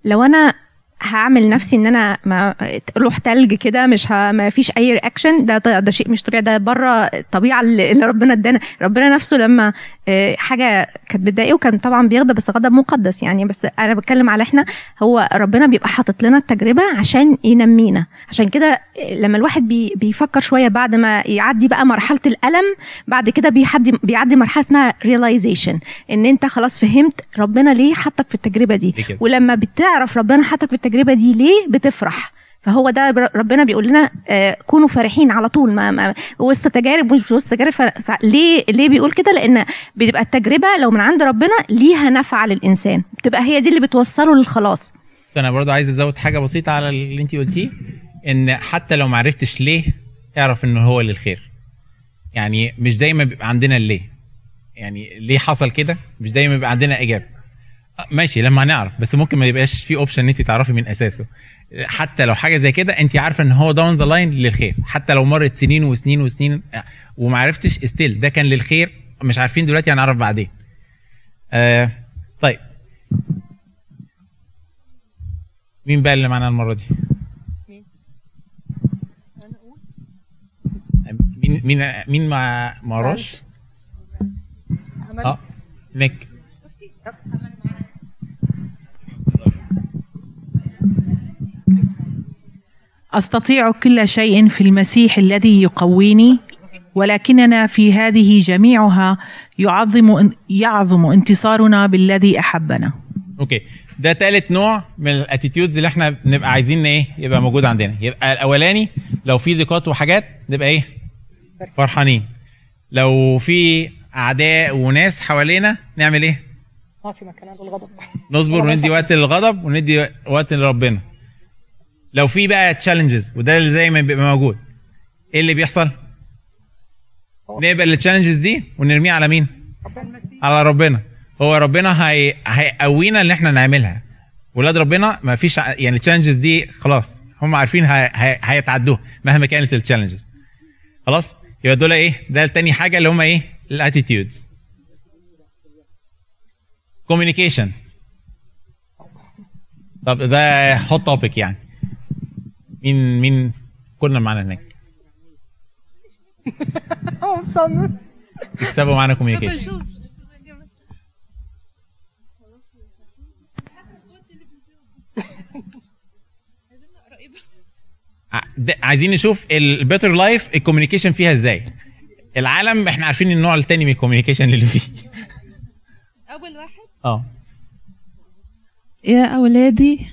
لو أنا هعمل نفسي إن أنا ما روح تلج كده مش ه... ما فيش أي رياكشن ده ده شيء مش طبيعي ده بره الطبيعه اللي ربنا ادانا. ربنا نفسه لما آه، حاجة كانت بتضايقه كان طبعا بيغضب بس غضب مقدس يعني. بس أنا بتكلم على إحنا هو ربنا بيبقى حاطط لنا التجربة عشان ينمينا. عشان كده لما الواحد بي بيفكر شوية بعد ما يعدي بقى مرحلة الألم بعد كده بيعدي بيعدي مرحلة اسمها realization. إن أنت خلاص فهمت ربنا ليه حطك في التجربة دي. ولما بتعرف ربنا حطك في التجربة دي ليه بتفرح؟ فهو ده ربنا بيقول لنا آه، كونوا فرحين على طول ما, ما وسط تجارب مش وسط تجارب فليه ليه بيقول كده؟ لأن بتبقى التجربة لو من عند ربنا ليها نفع للإنسان بتبقى هي دي اللي بتوصله للخلاص. أنا برضو عايز أزود حاجة بسيطة على اللي انت قلتيه إن حتى لو ما عرفتش ليه اعرف إنه هو للخير يعني مش دايما بيبقى عندنا الليه يعني ليه حصل كده؟ مش دايما بيبقى عندنا اجابه ماشي لما هنعرف بس ممكن ما يبقاش في option إن انت تعرفي من أساسه. حتى لو حاجة زي كده انت عارفة إن هو down the line للخير. حتى لو مرت سنين وسنين وسنين آه، وما عرفتش still ده كان للخير. مش عارفين دلوقتي هنعرف بعدين. آه طيب. مين بقى اللي معانا المرة دي؟ مين؟ مين مين ما ما وراش آه نيك. أستطيع كل شيء في المسيح الذي يقويني ولكننا في هذه جميعها يعظم يعظم انتصارنا بالذي أحبنا. okay ده تالت نوع من ال attitudes اللي إحنا بنبقى عايزين إيه؟ يبقى موجود عندنا. يبقى الأولاني لو في ضيقات وحاجات نبقى إيه؟ فرحانين. لو في أعداء وناس حوالينا نعمل إيه؟ نصبر *laughs* وندي وقت للغضب وندي وقت لربنا. لو في بقى challenges وده اللي دايما بيبقى موجود. إيه اللي بيحصل؟ نقبل ال challenges دي ونرميها على مين؟ على ربنا. هو ربنا هي... هيقوينا ان إحنا نعملها. ولاد ربنا ما فيش يعني ال challenges دي خلاص هم عارفين هي... هي... هيتعدوها مهما كانت ال challenges خلاص؟ يبقى دول إيه؟ ده تاني حاجة اللي هم إيه؟ ال attitudes communication طب ده hot topic يعني. مين مين كنا معانا هناك؟ *laughs* هو مصمم. يكسبوا معانا communication *laughs* عايزين نشوف ال better life ال communication فيها إزاي. العالم إحنا عارفين النوع التاني من ال communication اللي فيه. أول واحد؟ آه. يا أولادي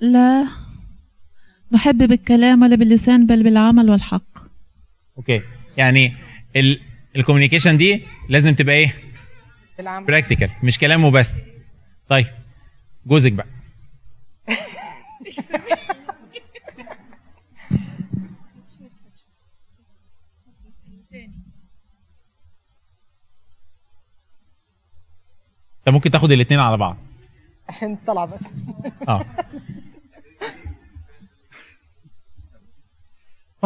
لا. نحب بالكلام ولا باللسان بل بالعمل والحق. okay. يعني ال ال communication دي لازم تبقى إيه؟ بالعمل. practical مش كلام وبس. طيب جوزك بقى. انت ممكن تاخد الاثنين على بعض. عشان طلع بس. آه.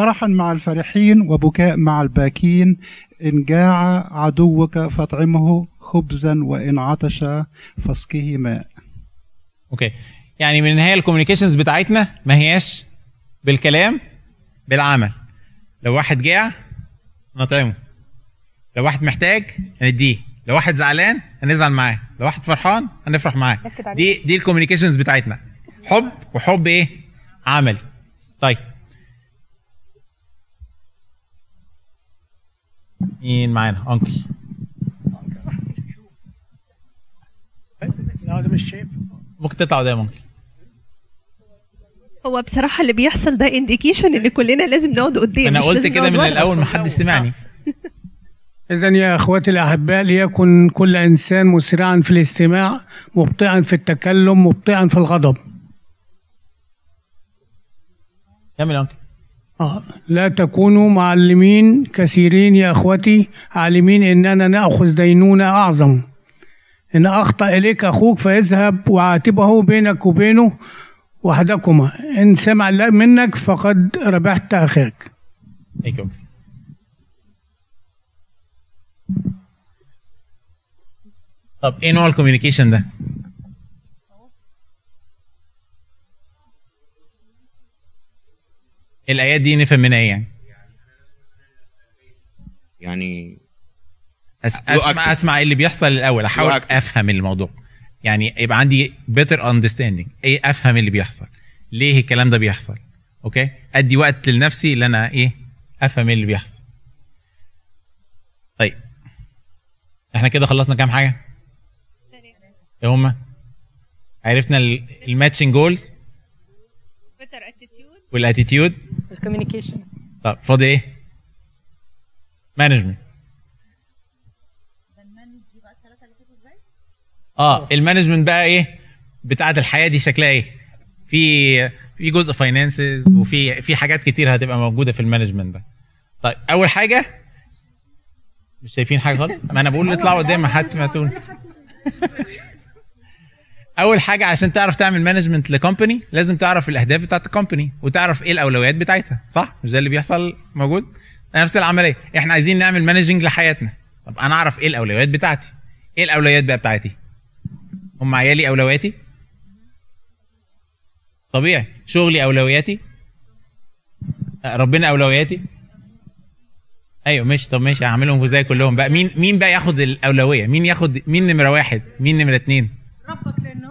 فرحا مع الفرحين وبكاء مع الباكين. إن جاع عدوك فاطعمه خبزا وإن عطش فاسقه ماء. okay يعني من النهايه ال communications بتاعتنا ما هياش بالكلام بالعمل. لو واحد جاع نطعمه. لو واحد محتاج هنديه. لو واحد زعلان هنزعل معاه. لو واحد فرحان هنفرح معاه. دي دي ال communications بتاعتنا. حب وحب إيه؟ عملي طيب. مين معانا؟ uncle شايف ممكن تطلع قدام uncle هو بصراحة اللي بيحصل ده indication إن كلنا لازم نقعد قدام أنا قلت كده من. الأول ما حدش سمعني. *laughs* إذا يا أخواتي الأحباء ليكن كل إنسان مسرعا في الاستماع مبطئا في التكلم مبطئا في الغضب. كمل يا انكل. لا تكونوا معلمين كثيرين يا أخوتي عالمين إننا نأخذ دينونة أعظم إن أخطأ إليك أخوك فاذهب وعاتبه بينك وبينه وحدكما إن سمع منك فقد ربحت you. طب إيه نوع الكوميونيكيشن ده؟ الآيات دي نفهم منها إيه يعني؟ يعني أس أسمع اسمع إيه اللي بيحصل الأول أحاول أفهم الموضوع. يعني يبقى عندي better understanding. إيه أفهم اللي بيحصل؟ ليه الكلام ده بيحصل؟ okay؟ أدي وقت لنفسي اللي أنا إيه أفهم إيه اللي بيحصل. طيب. إحنا كده خلصنا كام حاجة؟ إيه هما؟ عرفنا ال matching goals وال attitude ال communication طب فاضي إيه؟ management آه ال management بقى إيه؟ بتاعة الحياة دي شكلها إيه؟ في في جزء finances وفي في حاجات كتير هتبقى موجودة في ال management ده. طيب أول حاجة مش شايفين حاجة خالص؟ ما أنا بقول اطلعوا قدام ما حد سمعتوني *laughs* أول حاجة عشان تعرف تعمل management ل company لازم تعرف الأهداف بتاعت ال company وتعرف إيه الأولويات بتاعتها صح؟ مش ده اللي بيحصل موجود؟ نفس العملية إحنا عايزين نعمل managing لحياتنا. طب أنا أعرف إيه الأولويات بتاعتي؟ إيه الأولويات بقى بتاعتي؟ هم عيالي أولوياتي؟ طبيعي. شغلي أولوياتي؟ آه، ربنا أولوياتي؟ أيوه ماشي. طب ماشي هعملهم إزاي كلهم بقى. مين مين بقى ياخد الأولوية؟ مين ياخد مين نمرة واحد؟ مين نمرة اتنين؟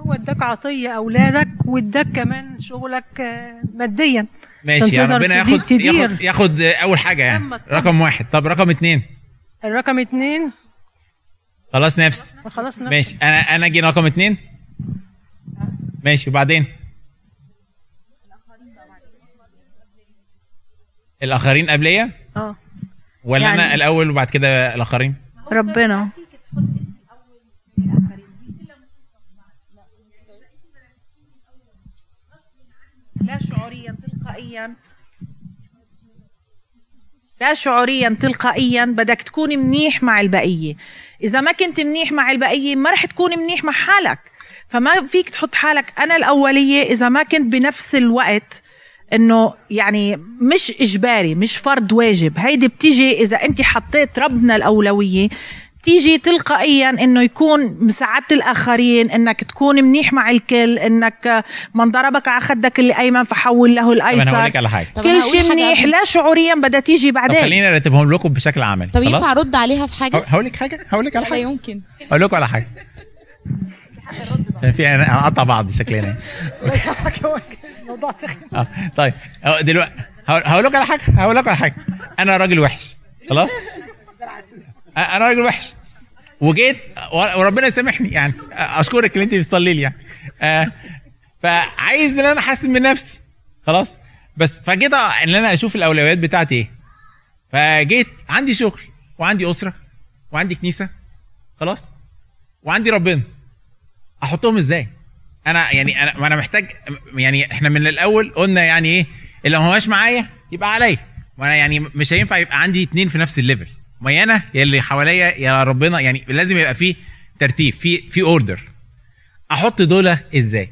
هو اداك عطية أولادك واداك كمان شغلك آه، ماديا. ماشي تقدر ربنا ياخد تدير. ياخد ياخد أول حاجة يعني. رقم واحد. طب رقم اتنين. الرقم اتنين. خلاص نفس. خلاص نفس. ماشي. أنا أنا أجي رقم اتنين؟ ماشي وبعدين؟ الآخرين قبلية؟ آه. ولا يعني- أنا الأول وبعد كده الآخرين؟ ربنا. لا شعوريا تلقائيا. لا شعوريا تلقائيا. بدك تكون منيح مع البقية. إذا ما كنت منيح مع البقية ما رح تكون منيح مع حالك. فما فيك تحط حالك. أنا الأولية إذا ما كنت بنفس الوقت إنه يعني مش إجباري مش فرض واجب. هيدي بتيجي إذا أنت حطيت ربنا الأولوية. بتيجي تلقائيا إنه يكون مساعدة الآخرين إنك تكون منيح مع الكل إنك من ضربك على خدك اللي أيمن فحول له طب أنا هقول الأيسر. لك على حاجة. كل شيء منيح لا شعوريا بدها تيجي طب بعدين. خليني أرتبهم لكم بشكل عملي طب؟ ينفع أرد عليها في حاجة؟ هقول لك حاجة؟ هقول لك على لا حاجة؟ يمكن. هقول لكم على حاجة. في أنا هنقطع بعض شكلنا الموضوع آه طيب. أهو دلوقتي هقول لكم على حاجة؟ هقول لكم على حاجة. أنا راجل وحش. خلاص؟ أنا راجل وحش. وجيت وربنا يسامحني يعني. أشكرك اللي أنت بتصلي لي يعني. آه، فعايز إن أنا أحسن من نفسي. خلاص؟ بس فجيت إن أنا أشوف الأولويات بتاعتي إيه. فجيت عندي شغل وعندي أسرة وعندي كنيسة. خلاص؟ وعندي ربنا. أحطهم إزاي؟ أنا يعني أنا أنا محتاج يعني إحنا من الأول قلنا يعني إيه اللي ما هواش معايا يبقى عليا. وأنا يعني مش هينفع يبقى عندي اتنين في نفس ال level ما يا اللي حواليا يا ربنا. يعني لازم يبقى في ترتيب في في order أحط دول إزاي؟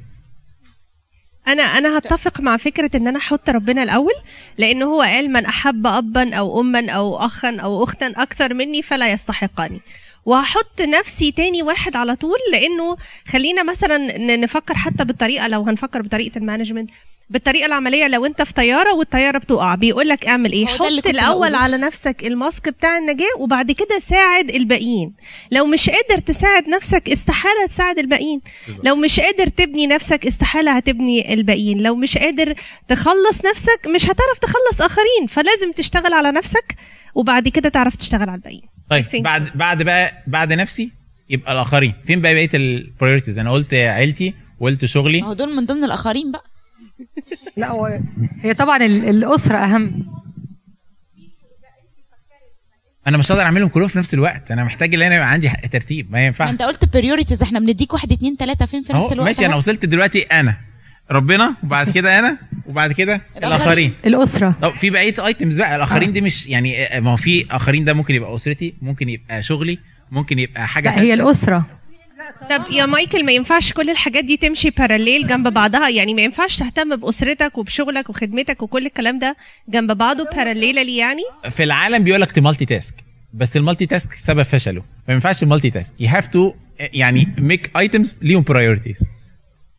أنا أنا هتفق مع فكرة إن أنا أحط ربنا الأول لأن هو قال من أحب ابا أو اما أو اخا أو اختا أكثر مني فلا يستحقني وهحط نفسي تاني واحد على طول لأنه خلينا مثلا نفكر حتى بالطريقة لو هنفكر بطريقة ال management بالطريقة العملية لو انت في طيارة والطيارة بتقع. بيقول لك اعمل إيه؟ حط الأول. على نفسك ال mask بتاع النجاة وبعد كده ساعد الباقيين. لو مش قادر تساعد نفسك استحالة تساعد الباقيين. لو مش قادر تبني نفسك استحالة هتبني الباقيين. لو مش قادر تخلص نفسك مش هتعرف تخلص آخرين. فلازم تشتغل على نفسك وبعد كده تعرف تشتغل على الباقيين. طيب بعد بعد بقى بعد نفسي يبقى الآخرين. فين بقى بقية البريورتيز أنا قلت عيلتي وقلت شغلي. ما هو دول من ضمن الآخرين بقى. لا هو هي طبعا ال- الأسرة أهم. أنا مش هقدر أعملهم كلهم في نفس الوقت. أنا محتاج إن أنا يبقى عندي ترتيب. ما ينفعش. أنت قلت priorities إحنا بنديك واحد اتنين تلاتة فين في نفس الوقت ماشي. أنا. وصلت دلوقتي أنا ربنا وبعد كده أنا وبعد كده *laughs* الآخرين. الأسرة. طب في بقية items بقى. الآخرين دي مش يعني آه، ما هو في آخرين ده ممكن يبقى أسرتي ممكن يبقى شغلي ممكن يبقى حاجة لا هي الأسرة. طب يا مايكل ما ينفعش كل الحاجات دي تمشي parallel جنب بعضها؟ يعني ما ينفعش تهتم بأسرتك وبشغلك وخدمتك وكل الكلام ده جنب بعضه parallelly يعني؟ في العالم بيقول لك multi task بس ال multi task سبب فشله. ما ينفعش ال multi task you have to يعني make items ليهم priorities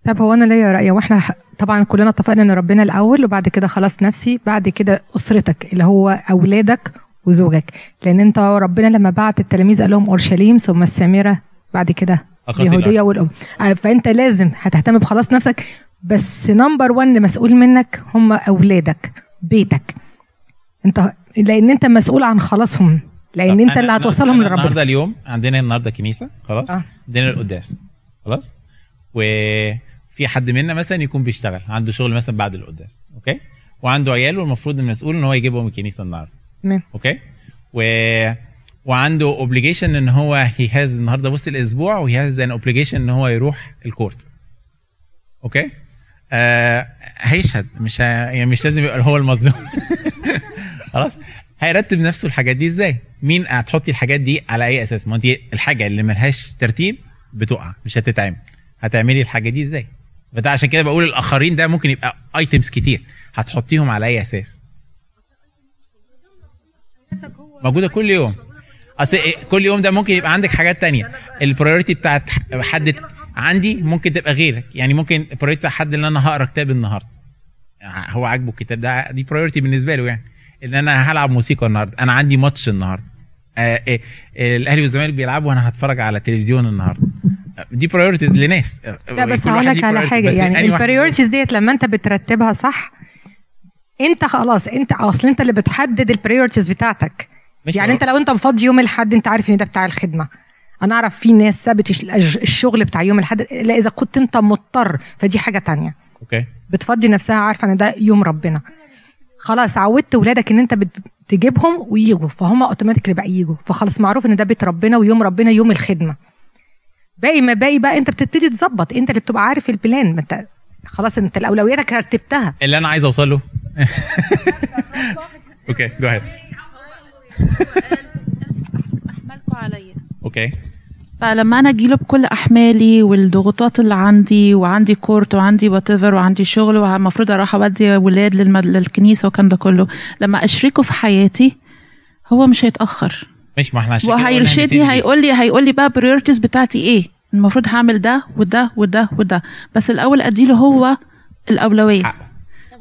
طب هو أنا ليا رأي وإحنا طبعا كلنا اتفقنا إن ربنا الأول وبعد كده خلاص نفسي بعد كده أسرتك اللي هو أولادك وزوجك. لأن أنت ربنا لما بعت التلاميذ قال لهم أورشليم ثم السامره بعد كده اليهوديه. والأم. آه، فأنت لازم هتهتم بخلاص نفسك بس number 1 مسؤول منك هم أولادك بيتك. أنت لأن أنت مسؤول عن خلاصهم لأن أنت اللي هتوصلهم لربنا النهارده اليوم عندنا النهارده كنيسة خلاص؟ آه. عندنا القداس خلاص؟ وفي حد منا مثلا يكون بيشتغل عنده شغل مثلا بعد القداس okay؟ وعنده عيال والمفروض المسؤول إن هو يجيبهم الكنيسة النهارده. okay؟ و وعنده obligation إن هو he has النهارده وسط الأسبوع و he has an obligation إن هو يروح ال court okay آه هيشهد. مش. يعني مش لازم يبقى هو المظلوم. *laughs* خلاص؟ هيرتب نفسه الحاجات دي إزاي؟ مين هتحطي الحاجات دي على أي أساس؟ ما انت الحاجة اللي ملهاش ترتيب بتقع مش هتتعمل. هتعملي الحاجة دي إزاي؟ فده عشان كده بقول الآخرين ده ممكن يبقى items كتير. هتحطيهم على أي أساس؟ موجودة كل يوم. أصل إيه، كل يوم ده ممكن يبقى عندك حاجات تانية. ال priority بتاعت حد عندي ممكن تبقى غيرك. يعني ممكن ال priority بتاع حد ان أنا هقرأ كتاب النهارده. هو عاجبه الكتاب ده دي priority بالنسبة له يعني. إن أنا هلعب موسيقى النهارده. أنا عندي ماتش النهارده. آه إيه الأهلي والزمالك بيلعبوا وأنا هتفرج على تلفزيون النهارده. دي priorities لناس. لا بس هقول لك على حاجة. يعني ال priorities ديت لما أنت بترتبها صح أنت خلاص أنت أصل أنت اللي بتحدد ال priorities بتاعتك. ماشي، يعني انت لو انت مفضي يوم الأحد انت عارف ان ده بتاع الخدمة. أنا اعرف في ناس سابت الشغل بتاع يوم الأحد لا إذا كنت انت مضطر فدي حاجة تانية. okay. بتفضي نفسها عارفة ان ده يوم ربنا. خلاص عودت ولادك ان انت بتجيبهم ويجوا فهم automatically بقى يجوا فخلاص معروف ان ده بيت ربنا ويوم ربنا يوم الخدمة. باقي ما باقي بقى انت بتبتدي تظبط انت اللي بتبقى عارف ال plan. ما انت خلاص انت الأولوياتك رتبتها. اللي أنا عايز اوصل له *laughs* okay جو احملكم عليا. okay فلما أنا أجيله بكل أحمالي والضغوطات اللي عندي وعندي court وعندي what وعندي شغل والمفروض أروح أودي ولاد للمد... للكنيسة والكلام ده كله لما أشركه في حياتي هو مش هيتأخر. مش ما إحنا عشان وهيرشدني. هيقول لي هيقول لي بقى priorities بتاعتي إيه؟ المفروض هعمل ده وده وده وده. بس الأول أديله هو الأولوية.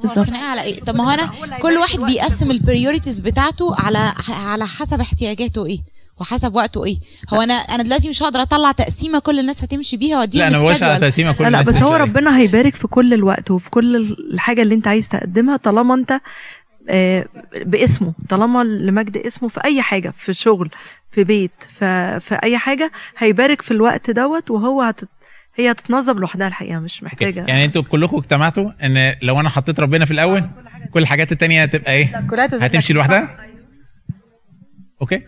بالظبط خناقة على إيه طب ما هو أنا كل واحد بيقسم البريوريتيز بتاعته على على حسب احتياجاته إيه وحسب وقته إيه هو أنا أنا دلوقتي مش هقدر أطلع تقسيمة كل الناس هتمشي بيها واديهم لا، ما بقولش على. تقسيمة كل لا لا الناس بس هو. ربنا هيبارك في كل الوقت وفي كل الحاجة اللي أنت عايز تقدمها طالما أنت آه، باسمه طالما لمجد اسمه في أي حاجة في شغل في بيت في, في أي حاجة هيبارك في الوقت دوت وهو هت... هي هتتنظم لوحدها الحقيقة مش محتاجة. يعني أنتوا كلكم اجتمعتوا ان لو أنا حطيت ربنا في الأول كل الحاجات التانية هتبقى إيه. هتمشي لوحدها؟ okay. *laughs*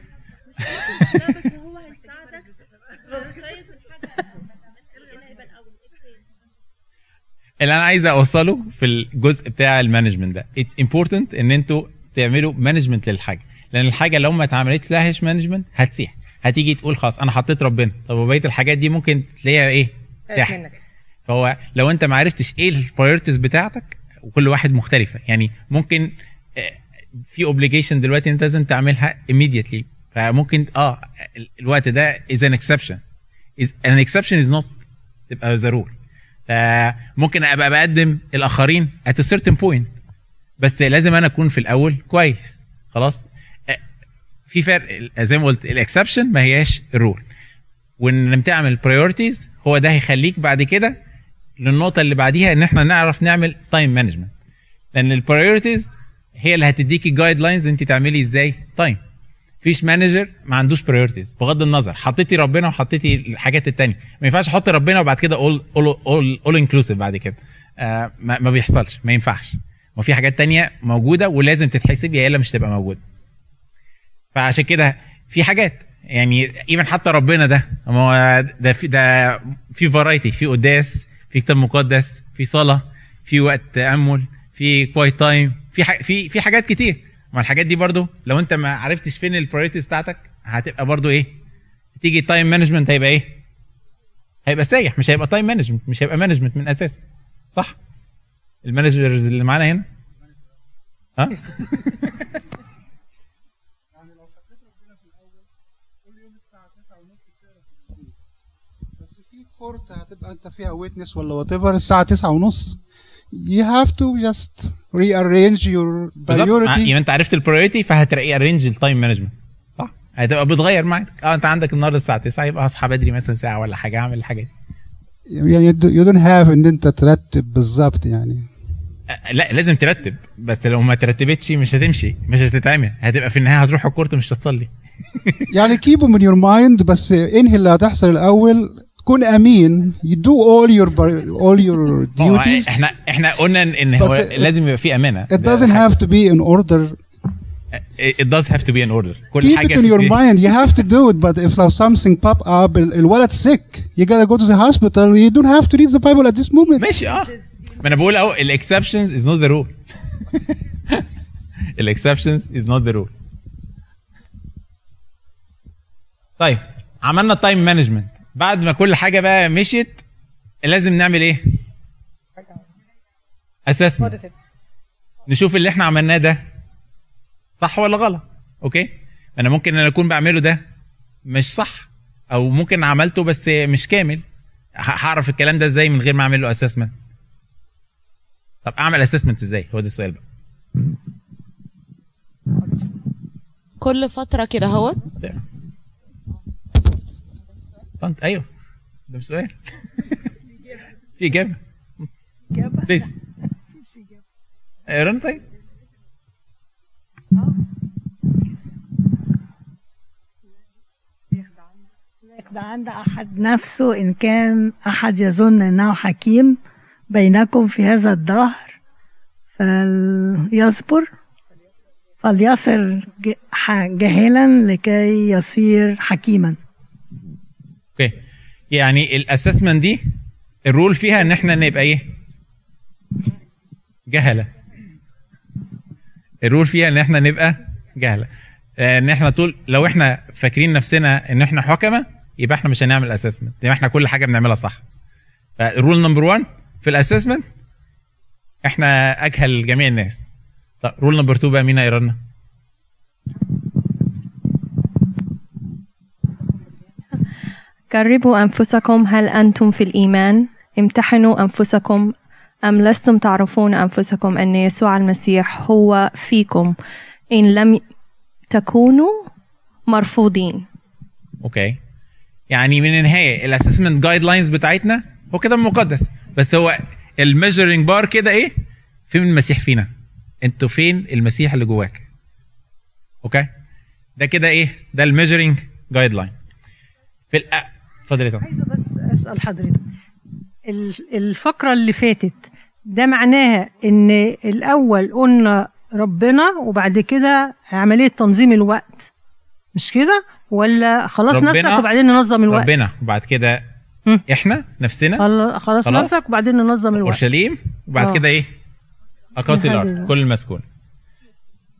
اللي أنا عايز أوصله في الجزء بتاع ال management ده it's important إن أنتوا تعملوا management للحاجة. لأن الحاجة لو ما اتعملت لهاش management هتسيح. هتيجي تقول خلاص أنا حطيت ربنا. طب وبقية الحاجات دي ممكن تلاقيها إيه؟ ساحت فهو لو انت ما عرفتش إيه ال priorities بتاعتك وكل واحد مختلفة. يعني ممكن آه، في obligation دلوقتي انت لازم تعملها immediately. فممكن آه ال- الوقت ده is an exception. Is an exception is not تبقى the rule. فممكن أبقى بقدم الآخرين at a certain point. بس لازم أنا أكون في الأول كويس. خلاص؟ آه، في فرق زي ما قلت ال exception ما هياش ال rule وإن تعمل priorities هو ده هيخليك بعد كده للنقطة اللي بعديها إن إحنا نعرف نعمل time management لأن ال priorities هي اللي هتديكي guidelines انت تعملي إزاي time فيش manager ما عندوش priorities بغض النظر حطيتي ربنا وحطيتي الحاجات التانية. ما ينفعش أحط ربنا وبعد كده اول اول اول inclusive بعد كده. آه ما, ما بيحصلش ما ينفعش. ما في حاجات تانية موجودة ولازم تتحسب يا إلا مش تبقى موجودة. فعشان كده في حاجات يعني even حتى ربنا ده ما هو ده في ده في variety في قداس في كتاب مقدس في صلاة في وقت تأمل في quiet time في. في في حاجات كتير. ما الحاجات دي برضو لو انت ما عرفتش فين ال priorities بتاعتك هتبقى برضو إيه؟ تيجي time management هيبقى إيه؟ هيبقى سايح مش هيبقى time management مش هيبقى management من أساس. صح؟ ال managers اللي معانا هنا؟ ها؟ court هتبقى أنت فيها witness ولا whatever الساعة 9 ونص. You have to just rearrange your بالظبط. priority. يبقى أنت عرفت ال priority فهت rearrange ال time management صح. هتبقى بتغير معاك. آه أنت عندك النهارده الساعة 9 يبقى هصحى بدري مثلا ساعة ولا حاجة اعمل الحاجة دي. يعني you don't have إن أنت ترتب بالظبط يعني. آه، لا لازم ترتب. بس لو ما ترتبتش مش هتمشي مش هتتعمل. هتبقى في النهاية هتروح الكورت مش هتصلي. *laughs* يعني them in your mind بس إنهي اللي هتحصل الأول تكون امين you do all your all your *laughs* ما هو duties احنا احنا قلنا ان إن هو بس لازم يبقى في امانه it doesn't have to be in order it does have to be in order كل keep حاجه it in في your الدنيا- mind you have to do it but if now something pop up ال- الولد sick you gotta go to the hospital you don't have to read the bible at this moment ماشي اه ما انا بقول اهو الاكسبشنز از نوت ذا رول *laughs* الاكسبشنز از نوت ذا رول طيب عملنا التايم مانجمنت بعد ما كل حاجة بقى مشيت لازم نعمل إيه؟ assessment نشوف اللي إحنا عملناه ده صح ولا غلط okay؟ أنا ممكن أنا أكون بعمله ده مش صح أو ممكن عملته بس مش كامل. هعرف الكلام ده إزاي من غير ما اعمل له assessment طب أعمل assessment إزاي؟ هو ده السؤال بقى. كل فترة كده أهوت. انت أيوه. ده مش سؤال في إجابة. بليز رن طيب. يخدع عند أحد نفسه إن كان أحد يظن أنه حكيم بينكم في هذا الدهر فليصبر فليصر جاهلا لكي يصير حكيما. okay. يعني ال assessment دي ال rule فيها إن إحنا نبقى إيه؟ جهلة. ال rule فيها إن إحنا نبقى جهلة. إن إحنا طول لو إحنا فاكرين نفسنا إن إحنا حكمة يبقى إحنا مش هنعمل assessment. يبقى إحنا كل حاجة بنعملها صح. فال rule number 1 في ال assessment إحنا أجهل جميع الناس. طب rule number 2 بقى مين هيقرا جربوا أنفسكم هل أنتم في الإيمان؟ امتحنوا أنفسكم أم لستم تعرفون أنفسكم أن يسوع المسيح هو فيكم؟ إن لم تكونوا مرفوضين. okay يعني من النهاية ال assessment guidelines بتاعتنا هو كده مقدس. بس هو ال measuring bar كده إيه؟ فين المسيح فينا؟ أنتوا فين المسيح اللي جواك؟ okay ده كده إيه؟ ده ال measuring guideline في الأ... يا طارق. بس أسأل حضرتك ال- الفقرة اللي فاتت ده معناها إن الأول قلنا ربنا وبعد كده عملية تنظيم الوقت مش كده؟ ولا خلاص نفسك وبعدين ننظم الوقت؟ ربنا وبعد كده إحنا نفسنا؟ خل- خلاص خلاص. نفسك وبعدين ننظم الوقت. أورشليم وبعد آه. كده إيه؟ أقاصي الأرض. كل المسكون.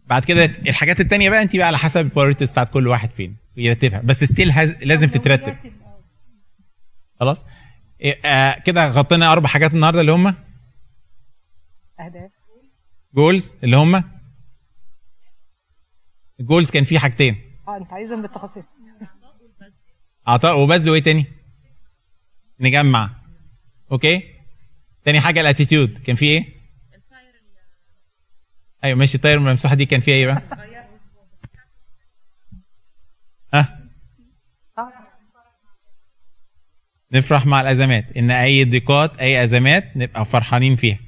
بعد كده الحاجات التانية بقى انت بقى على حسب ال priorities بتاعت كل واحد فين يرتبها. بس still لازم تترتب. خلاص؟ إيه، آه كده غطينا أربع حاجات النهارده اللي هم؟ أهداف. goals اللي هم؟ ال goals كان فيه حاجتين. آه أنت عايزهم بالتفاصيل. عطاء وبذل وايه تاني؟ نجمع. okay؟ تاني حاجة ال attitude. كان فيه إيه؟ أيوه ماشي. الطاير الممسوحة دي كان فيها إيه بقى؟ ها؟ نفرح مع الأزمات. إن أي ضيقات أي أزمات نبقى فرحانين فيها.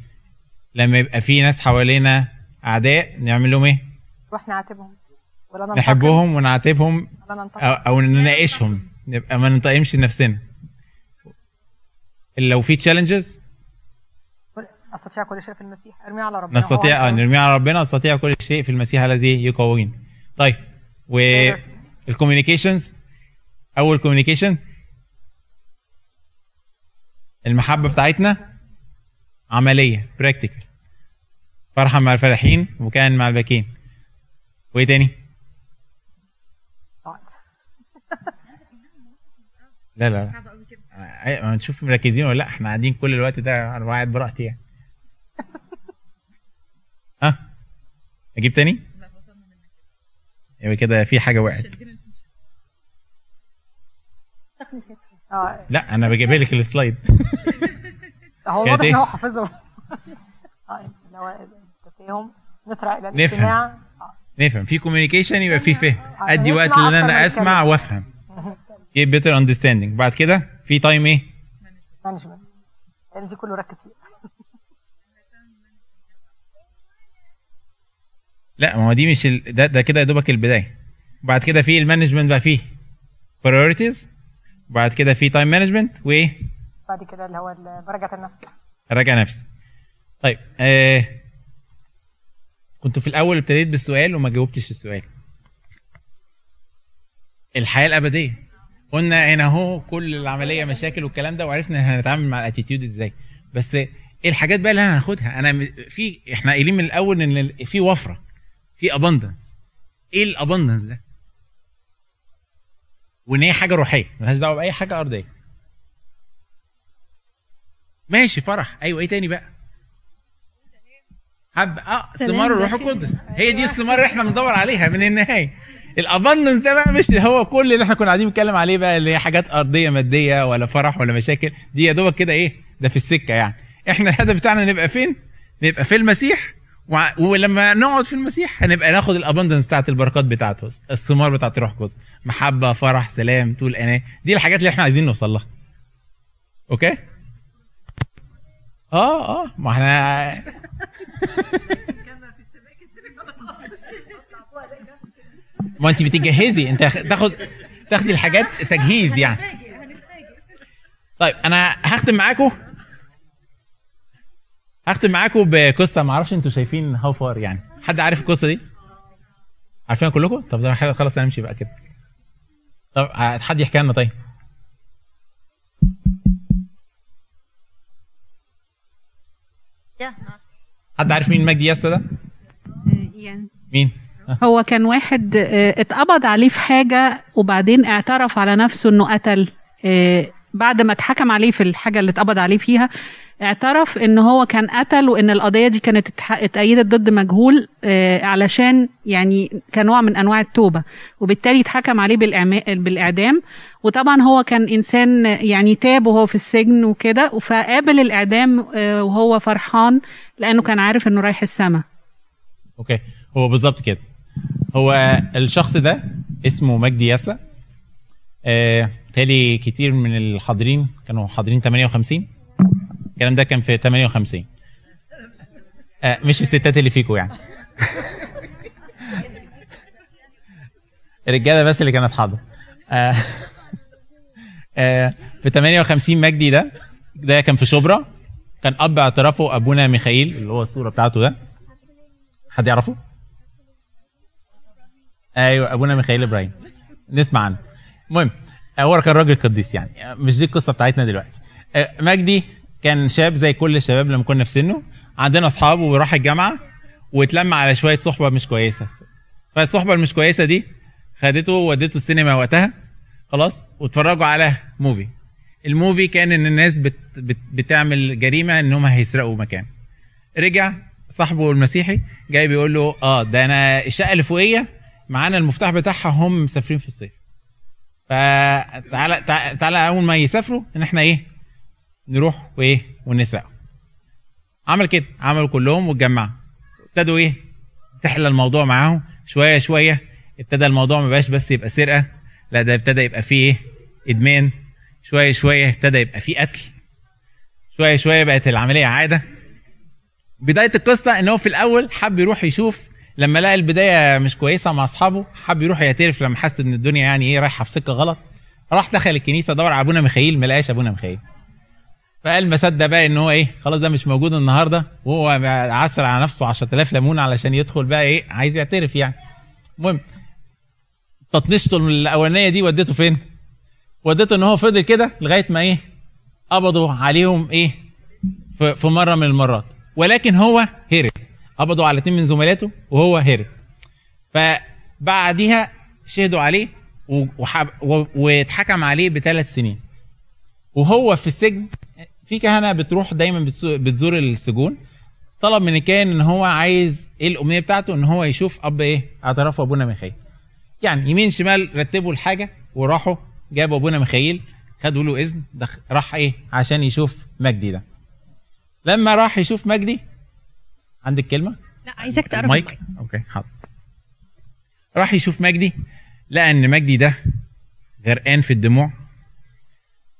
لما يبقى في ناس حوالينا أعداء نعمل لهم إيه؟ وإحنا نعاتبهم. ولا ننتقم. نحبهم ونعاتبهم ولا ننتقم. أو, أو نناقشهم. نبقى ما ننتقمش لنفسنا لو في challenges استطيع كل شيء في المسيح. ارمي على ربنا. نستطيع ان نرميها على ربنا نستطيع كل شيء في المسيح الذي يقوينا طيب وال communications أول communication المحبة بتاعتنا عملية براكتيكال فرحه مع الفلاحين وكأن مع الباكين. وإيه تاني؟ *laughs* لا لا لا. ما نشوف مركزين ولا لأ إحنا قاعدين كل الوقت ده أنا قاعد براحتي يعني. *laughs* ها؟ أجيب تاني؟ يبقى كده في حاجة وقعت. آه. لا أنا بجيب لك ال slide. *laughs* هو كانت واضح إيه؟ إن هو حافظهم. آه اللي هو التفاهم نسرع إلى نفهم. الاستماع نفهم. في communication يبقى في فهم. عشان أدي وقت ان أنا أسمع. وأفهم. *laughs* Get better understanding. بعد كده في time إيه؟ management يعني دي كله ركز فيه لا ما هو دي مش ال... ده ده كده يا دوبك البداية. بعد كده في ال management بقى فيه. priorities. وبعد كده في time management وايه بعد كده اللي هو مراجعة النفس. راجع نفسي طيب آه كنت في الأول ابتديت بالسؤال وما جاوبتش السؤال. الحياة الأبدية. قلنا هنا أهو كل العملية مشاكل والكلام ده وعرفنا هنتعامل مع ال attitude إزاي. بس إيه الحاجات بقى اللي أنا هاخدها أنا في إحنا قايلين من الأول إن في وفرة في abundance إيه ال abundance ده؟ وإن هي حاجة روحية ملهاش دعوة بأي حاجة أرضية. ماشي فرح. أيوه إيه تاني بقى؟ حب آه ثمار الروح. القدس. هي دي الثمار اللي إحنا بندور عليها من النهاية. ال abundance ده بقى مش هو كل اللي إحنا كنا قاعدين بنتكلم عليه بقى اللي هي حاجات أرضية مادية ولا فرح ولا مشاكل. دي يا دوبك كده إيه ده في السكة يعني. إحنا الهدف بتاعنا نبقى فين؟ نبقى في المسيح ولما نقعد في المسيح هنبقى ناخد ال abundance بتاعت البركات بتاعته الثمار بتاعت الروح القدس محبة فرح سلام طول اناه دي الحاجات اللي إحنا عايزين نوصل لها. okay؟ آه آه. ما إحنا ما انت بتجهزي. انت تاخد تاخدي الحاجات تجهيز يعني. طيب أنا هختم معاكم هختم معاكم بقصة ما أعرفش أنتوا شايفين هاو فار يعني. حد عارف القصة دي؟ عارفينها كلكم؟ طب ده حلو، خلاص هنمشي بقى كده. طب حد يحكي لنا طيب. حد عارف مين مجدي ياسا ده؟ يعني. مين؟ هو كان واحد آه، اتقبض عليه في حاجة وبعدين اعترف على نفسه إنه قتل آه، بعد ما اتحكم عليه في الحاجة اللي اتقبض عليه فيها اعترف إن هو كان قتل وإن القضية دي كانت اتأيدت ضد مجهول آه، علشان يعني كنوع من أنواع التوبة. وبالتالي اتحكم عليه بالإعدام. وطبعا هو كان إنسان يعني تاب وهو في السجن وكده فقابل الإعدام آه، وهو فرحان لأنه كان عارف إنه رايح السما. أوكي. هو بالظبط كده. هو الشخص ده اسمه مجدي ياسا. آه تالي كتير من الحاضرين كانوا حاضرين 58 الكلام ده كان في 58 آه مش الستات اللي فيكم يعني. *laughs* الرجالة بس اللي كانت حاضرة. آه في 58 مجدي ده ده كان في شبرا. كان أب اعترافه أبونا ميخائيل اللي هو الصورة بتاعته ده. حد يعرفه؟ أيوه أبونا ميخائيل إبراهيم. نسمع عنه. المهم هو كان راجل قديس يعني. مش دي القصة بتاعتنا دلوقتي. آه، مجدي كان شاب زي كل الشباب لما كنا في سنه. عندنا اصحاب وراح الجامعة واتلم على شوية صحبة مش كويسة. فالصحبة المش كويسة دي خدته وودته السينما وقتها خلاص واتفرجوا على موفي الموفي كان إن الناس بت بت بتعمل جريمة إن هم هيسرقوا مكان. رجع صاحبه المسيحي جاي بيقول له آه ده أنا الشقة اللي فوقية معانا المفتاح بتاعها هم مسافرين في الصيف. فتعالى تع- تعالى أول ما يسافروا إن إحنا إيه؟ نروح وإيه؟ ونسرق. عمل كده. عملوا كلهم واتجمعوا. ابتدوا إيه؟ تحلى الموضوع معاهم. شوية شوية. ابتدى الموضوع ما بقاش بس يبقى سرقة. لا ده ابتدى يبقى فيه إيه؟ إدمان. شوية شوية ابتدى يبقى فيه قتل. شوية شوية بقت العملية عادة. بداية القصة إن هو في الأول حب يروح يشوف لما لقى البداية مش كويسة مع أصحابه حب يروح يعترف لما حس إن الدنيا يعني إيه رايحة في سكة غلط راح دخل الكنيسة دور على أبونا ميخائيل ما لقاش أبونا ميخائيل فقال ما صدق بقى إن هو إيه خلاص ده مش موجود النهارده وهو عسر على نفسه 10000 ليمون علشان يدخل بقى إيه عايز يعترف يعني المهم تطنشته الأولانية دي وديته فين؟ وديته إن هو فضل كده لغاية ما إيه؟ قبضوا عليهم إيه؟ في مرة من المرات ولكن هو هرب قبضوا على اتنين من زملاته وهو هرب. فبعديها شهدوا عليه وحب واتحكم عليه بثلاث سنين. وهو في السجن في كهنة بتروح دايما بتزور السجون. طلب من الكاهن إن هو عايز إيه الأمنية بتاعته؟ إن هو يشوف أب إيه؟ اعترافه ابونا ميخائيل يعني يمين شمال رتبوا الحاجة وراحوا جابوا ابونا ميخائيل خدوا له إذن. راح إيه؟ عشان يشوف مجدي ده. لما راح يشوف مجدي عندك كلمة؟ لا عايزك تقرب المايك؟ أوكي حاضر. راح يشوف مجدي لقى ان مجدي ده غرقان في الدموع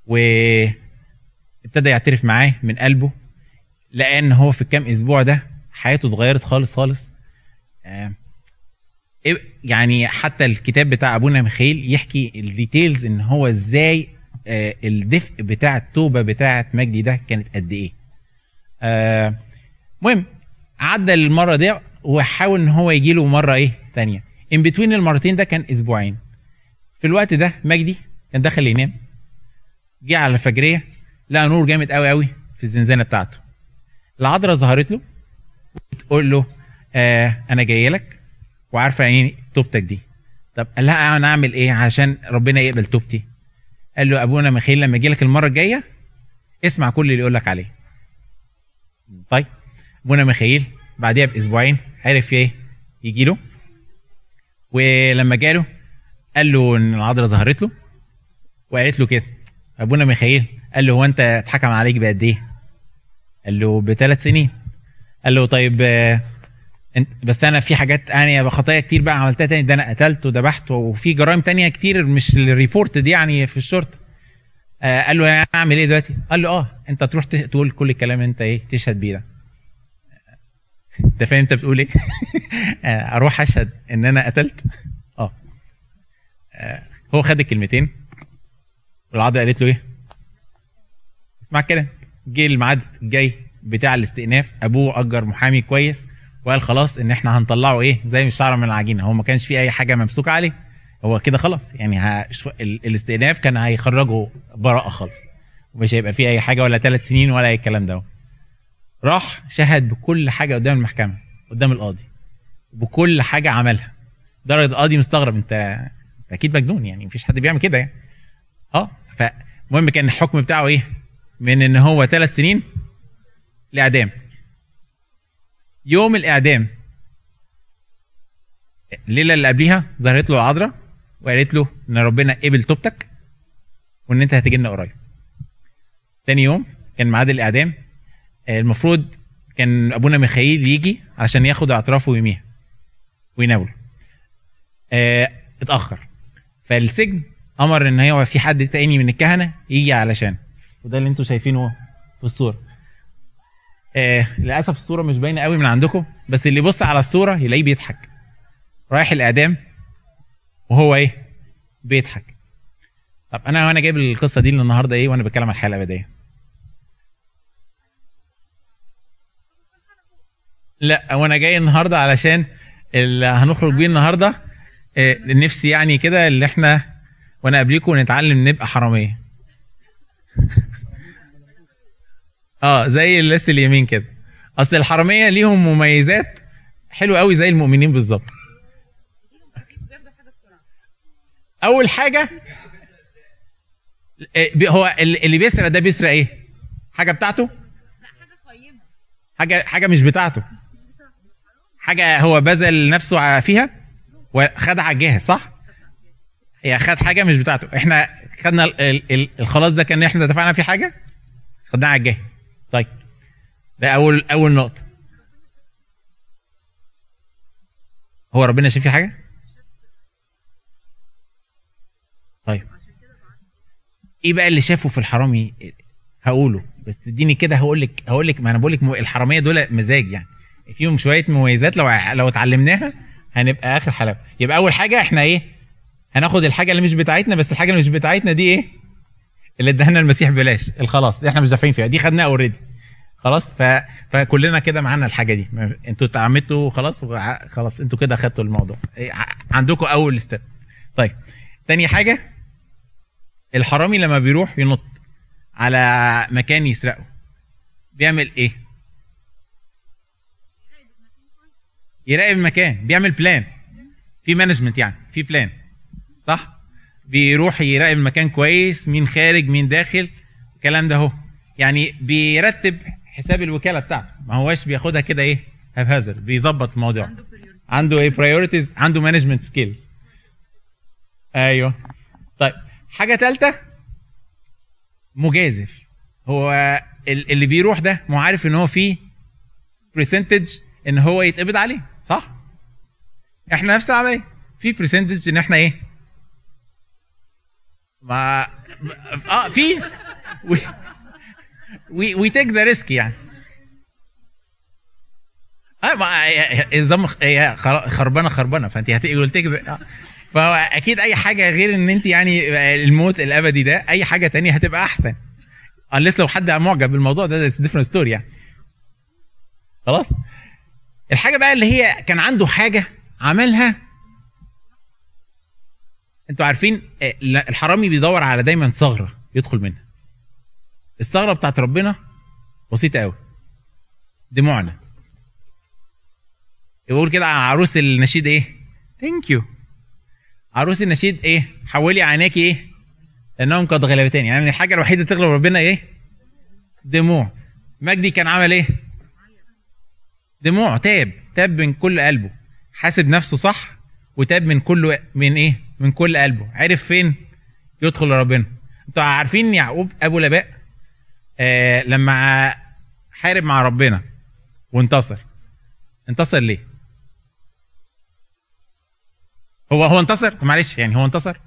وابتدى يعترف معاه من قلبه لقى ان هو في الكام أسبوع ده حياته اتغيرت خالص خالص. آه، يعني حتى الكتاب بتاع ابونا ميخائيل يحكي ال details إن هو إزاي آه الدفء بتاع التوبة بتاعه مجدي ده كانت قد إيه. آه مهم عدى المره دي وحاول إن هو يجي له مرة إيه تانية. in between المرتين ده كان أسبوعين. في الوقت ده مجدي كان داخل ينام. جه على الفجرية لقى نور جامد قوي قوي في الزنزانة بتاعته. العذراء ظهرت له تقول له آه أنا جاي لك وعارفة يعني توبتك دي. طب قال لها أنا أعمل إيه عشان ربنا يقبل توبتي؟ قال له أبونا ميخائيل لما أجي لك المرة الجاية اسمع كل اللي يقول لك عليه. طيب. ابونا ميخائيل بعديها بأسبوعين عرف إيه؟ يجي له. ولما جاله قال له إن العذراء ظهرت له وقالت له كده ابونا ميخائيل قال له هو أنت اتحكم عليك بقد إيه؟ قال له بثلاث سنين. قال له طيب آه، أنت بس أنا في حاجات يعني خطايا كتير بقى عملتها تاني ده أنا قتلت وذبحت وفي جرائم تانية كتير مش الريبورت دي يعني في الشرطة. آه قال له يعني اعمل إيه دلوقتي؟ قال له آه أنت تروح تقول كل الكلام أنت إيه تشهد بيه ده. انت فاهم انت بتقول إيه؟ *laughs* آه، أروح اشهد ان أنا قتلت؟ آه. آه، هو خد الكلمتين. والعذراء قالت له إيه؟ اسمع الكلام. جه الميعاد الجاي بتاع الاستئناف. ابوه أجر محامي كويس وقال خلاص ان إحنا هنطلعه إيه؟ زي الشعره من العجينة. هو ما كانش فيه أي حاجة ممسوكة عليه. هو كده خلاص. يعني الاستئناف كان هيخرجه براءة خالص. ومش هيبقى فيه أي حاجة ولا ثلاث سنين ولا أي الكلام ده. راح شهد بكل حاجة قدام المحكمة قدام القاضي بكل حاجة عملها. درجه القاضي مستغرب انت أنت أكيد مجنون يعني مفيش حد بيعمل كده يعني. آه فالمهم كان الحكم بتاعه إيه؟ من إن هو ثلاث سنين لإعدام. يوم الإعدام الليلة اللي قبليها ظهرت له العذراء وقالت له إن ربنا قبل توبتك وإن أنت هتجي لنا قريب. تاني يوم كان ميعاد الإعدام المفروض كان أبونا ميخائيل يجي عشان ياخد اعترافه ويميها ويناول آه اتأخر. فالسجن أمر إن هو في حد تاني من الكهنة يجي علشان. وده اللي أنتوا شايفينه في الصورة. آه للأسف الصورة مش باينة قوي من عندكم بس اللي يبص على الصورة يلاقيه بيضحك. رايح الإعدام وهو إيه؟ بيضحك. طب أنا وأنا جايب القصة دي النهارده إيه؟ وأنا بتكلم عن الحياة الأبدية. لا وأنا جاي النهارده علشان اللي هنخرج بيه النهارده. آه، نفسي يعني كده اللي إحنا وأنا قبليكم نتعلم نبقى حرامية. *laughs* آه زي الناس اليمين كده. أصل الحرامية ليهم مميزات حلوة قوي زي المؤمنين بالظبط. أول حاجة آه، هو ال- اللي بيسرق ده بيسرق إيه؟ حاجة بتاعته؟ حاجة حاجة مش بتاعته. حاجة هو بذل نفسه فيها؟ على الجاهز صح؟ هي خد حاجة مش بتاعته. إحنا خدنا ال- ال- ال- الخلاص ده كان إحنا دفعنا فيه حاجة؟ خدناها على الجاهز. طيب. ده أول أول نقطة. هو ربنا شايف فيه حاجة؟ طيب. إيه بقى اللي شافه في الحرامي؟ هقوله بس تديني كده هقول لك هقول لك ما أنا بقول لك الحرامية دول مزاج يعني. فيهم شوية مميزات لو لو اتعلمناها هنبقى آخر حلاوة. يبقى أول حاجة إحنا إيه؟ هناخد الحاجة اللي مش بتاعتنا بس الحاجة اللي مش بتاعتنا دي إيه؟ اللي اداها لنا المسيح بلاش الخلاص إحنا مش دافعين فيها. دي خدناها اوريدي خلاص؟ ف... فكلنا كده معانا الحاجة دي. أنتوا اتعمدتوا خلاص خلاص أنتوا كده خدتوا الموضوع. إيه، عندكم أول step طيب تاني حاجة الحرامي لما بيروح ينط على مكان يسرقه بيعمل إيه؟ يراقب المكان بيعمل plan في management يعني في plan صح؟ بيروح يراقب المكان كويس مين خارج مين داخل الكلام ده اهو. يعني بيرتب حساب الوكالة بتاعته. ما هواش بياخدها كده إيه هبهزر بيظبط الموضوع. عنده إيه priorities عنده management skills أيوه. طيب حاجة ثالثه مجازف. هو ال- اللي بيروح ده ما هو عارف ان هو فيه percentage ان هو يتقبض عليه. صح؟ إحنا نفس العملية. في percentage ان إحنا إيه؟ ما آه في. we we take the risk يعني. آه ما النظام خر- خربانة خربانة. فأنت هتيجي take فاكيد أي حاجة غير إن أنت يعني الموت الأبدي ده أي حاجة تانية هتبقى أحسن. Unless لو حد معجب بالموضوع ده different story يعني. خلاص؟ الحاجة بقى اللي هي كان عنده حاجة عملها أنتوا عارفين آه، الحرامي بيدور على دايما ثغرة يدخل منها. الثغرة بتاعت ربنا بسيطة قوي دموعنا. يقول كده على عروس النشيد إيه؟ ثانك يو عروس النشيد إيه؟ حولي عيناك إيه؟ لأنهم قد غلبتين يعني الحاجة الوحيدة تغلب ربنا إيه؟ دموع. مجدي كان عمل إيه؟ دموع تاب تاب من كل قلبه. حاسب نفسه صح وتاب من كل من إيه؟ من كل قلبه. عرف فين يدخل لربنا أنتوا عارفين يعقوب أبو لباء؟ آه لما حارب مع ربنا وانتصر. انتصر ليه؟ هو هو انتصر؟ معلش يعني هو انتصر؟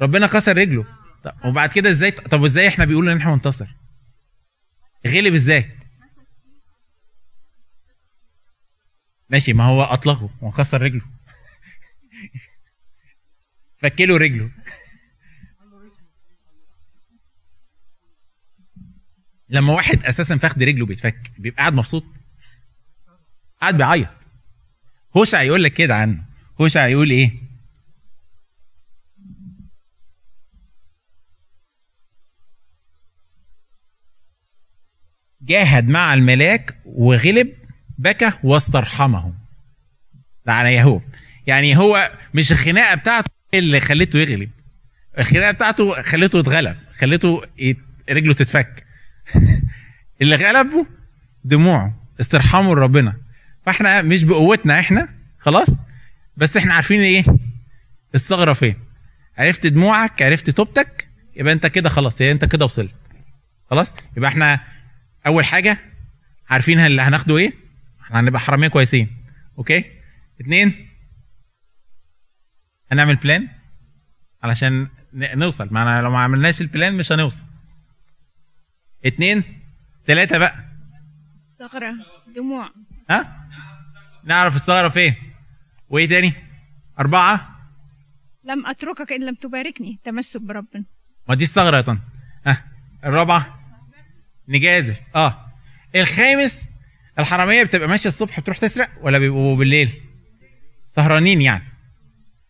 ربنا كسر رجله. طب وبعد كده إزاي؟ طب إزاي إحنا بيقول ان إحنا انتصر غلب إزاي؟ ماشي ما هو أطلقه وكسر رجله. *laughs* فكله رجله. لما واحد أساسا فخد رجله بيتفك بيبقى قاعد مبسوط. قاعد بيعيط. هوشع يقول لك كده عنه. هوشع يقول إيه؟ جاهد مع الملاك وغلب بكى واسترحمه ده على يهوب يعني هو مش الخناقة بتاعته اللي خلته يغلب. الخناقة بتاعته خلته يتغلب خلته يت... رجله تتفك. *laughs* اللي غلبه دموعه استرحامه لربنا فاحنا مش بقوتنا إحنا خلاص؟ بس إحنا عارفين إيه؟ الثغرة فين؟ عرفت دموعك عرفت توبتك يبقى انت كده خلاص يبقى انت كده وصلت. خلاص؟ يبقى إحنا أول حاجة عارفين اللي هناخده إيه؟ إحنا هنبقى حرامية كويسين. okay؟ اتنين هنعمل plan علشان نوصل. ما لو ما عملناش ال plan مش هنوصل. اتنين تلاتة بقى. ثغرة دموع. ها؟ نعرف الثغرة فين. وإيه تاني؟ أربعة. لم أتركك إن لم تباركني. تمسك بربنا. ما دي الثغرة يا طن. ها؟ الرابعة. نجازف. آه. الخامس الحرامية بتبقى ماشية الصبح بتروح تسرق ولا بيبقوا بالليل؟ سهرانين يعني.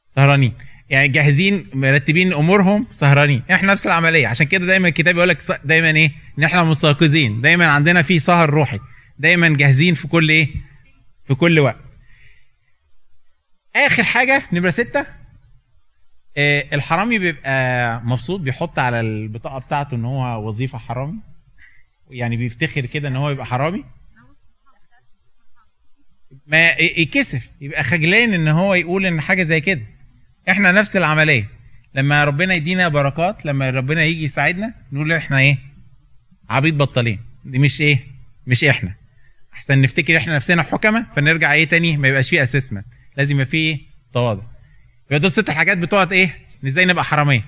سهرانين. يعني جاهزين مرتبين أمورهم سهرانين. إحنا نفس العملية. عشان كده دايما الكتاب يقول لك دايما إيه؟ إن إحنا مستيقظين. دايما عندنا في سهر روحي. دايما جاهزين في كل إيه؟ في كل وقت. آخر حاجة نمرة ستة. آه الحرامي بيبقى مبسوط بيحط على البطاقة بتاعته إن هو وظيفة حرامي. يعني بيفتخر كده إن هو يبقى حرامي؟ ما يكسف يبقى خجلان إن هو يقول إن حاجة زي كده. إحنا نفس العملية. لما ربنا يدينا بركات لما ربنا يجي يساعدنا نقول إحنا إيه؟ عبيد بطالين دي مش إيه؟ مش إحنا. أحسن نفتكر إحنا نفسنا حكمة فنرجع إيه تاني؟ ما يبقاش فيه assessment لازم يبقى فيه تواضع. يبقى دول ست حاجات بتوعت إيه؟ إزاي نبقى حرامية؟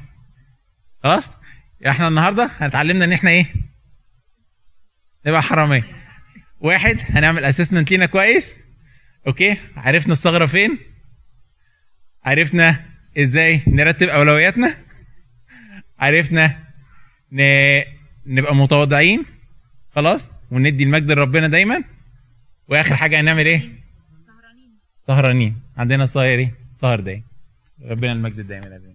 خلاص؟ إحنا النهارده هنتعلمنا إن إحنا إيه؟ نبقى حرامية. واحد هنعمل assessment لينا كويس. okay؟ عرفنا الثغرة فين. عرفنا إزاي نرتب أولوياتنا. عرفنا ن... نبقى متواضعين. خلاص؟ وندي المجد لربنا دايما. وآخر حاجة هنعمل إيه؟ سهرانين. عندنا سهر إيه سهر دايم. ربنا المجد دايما يا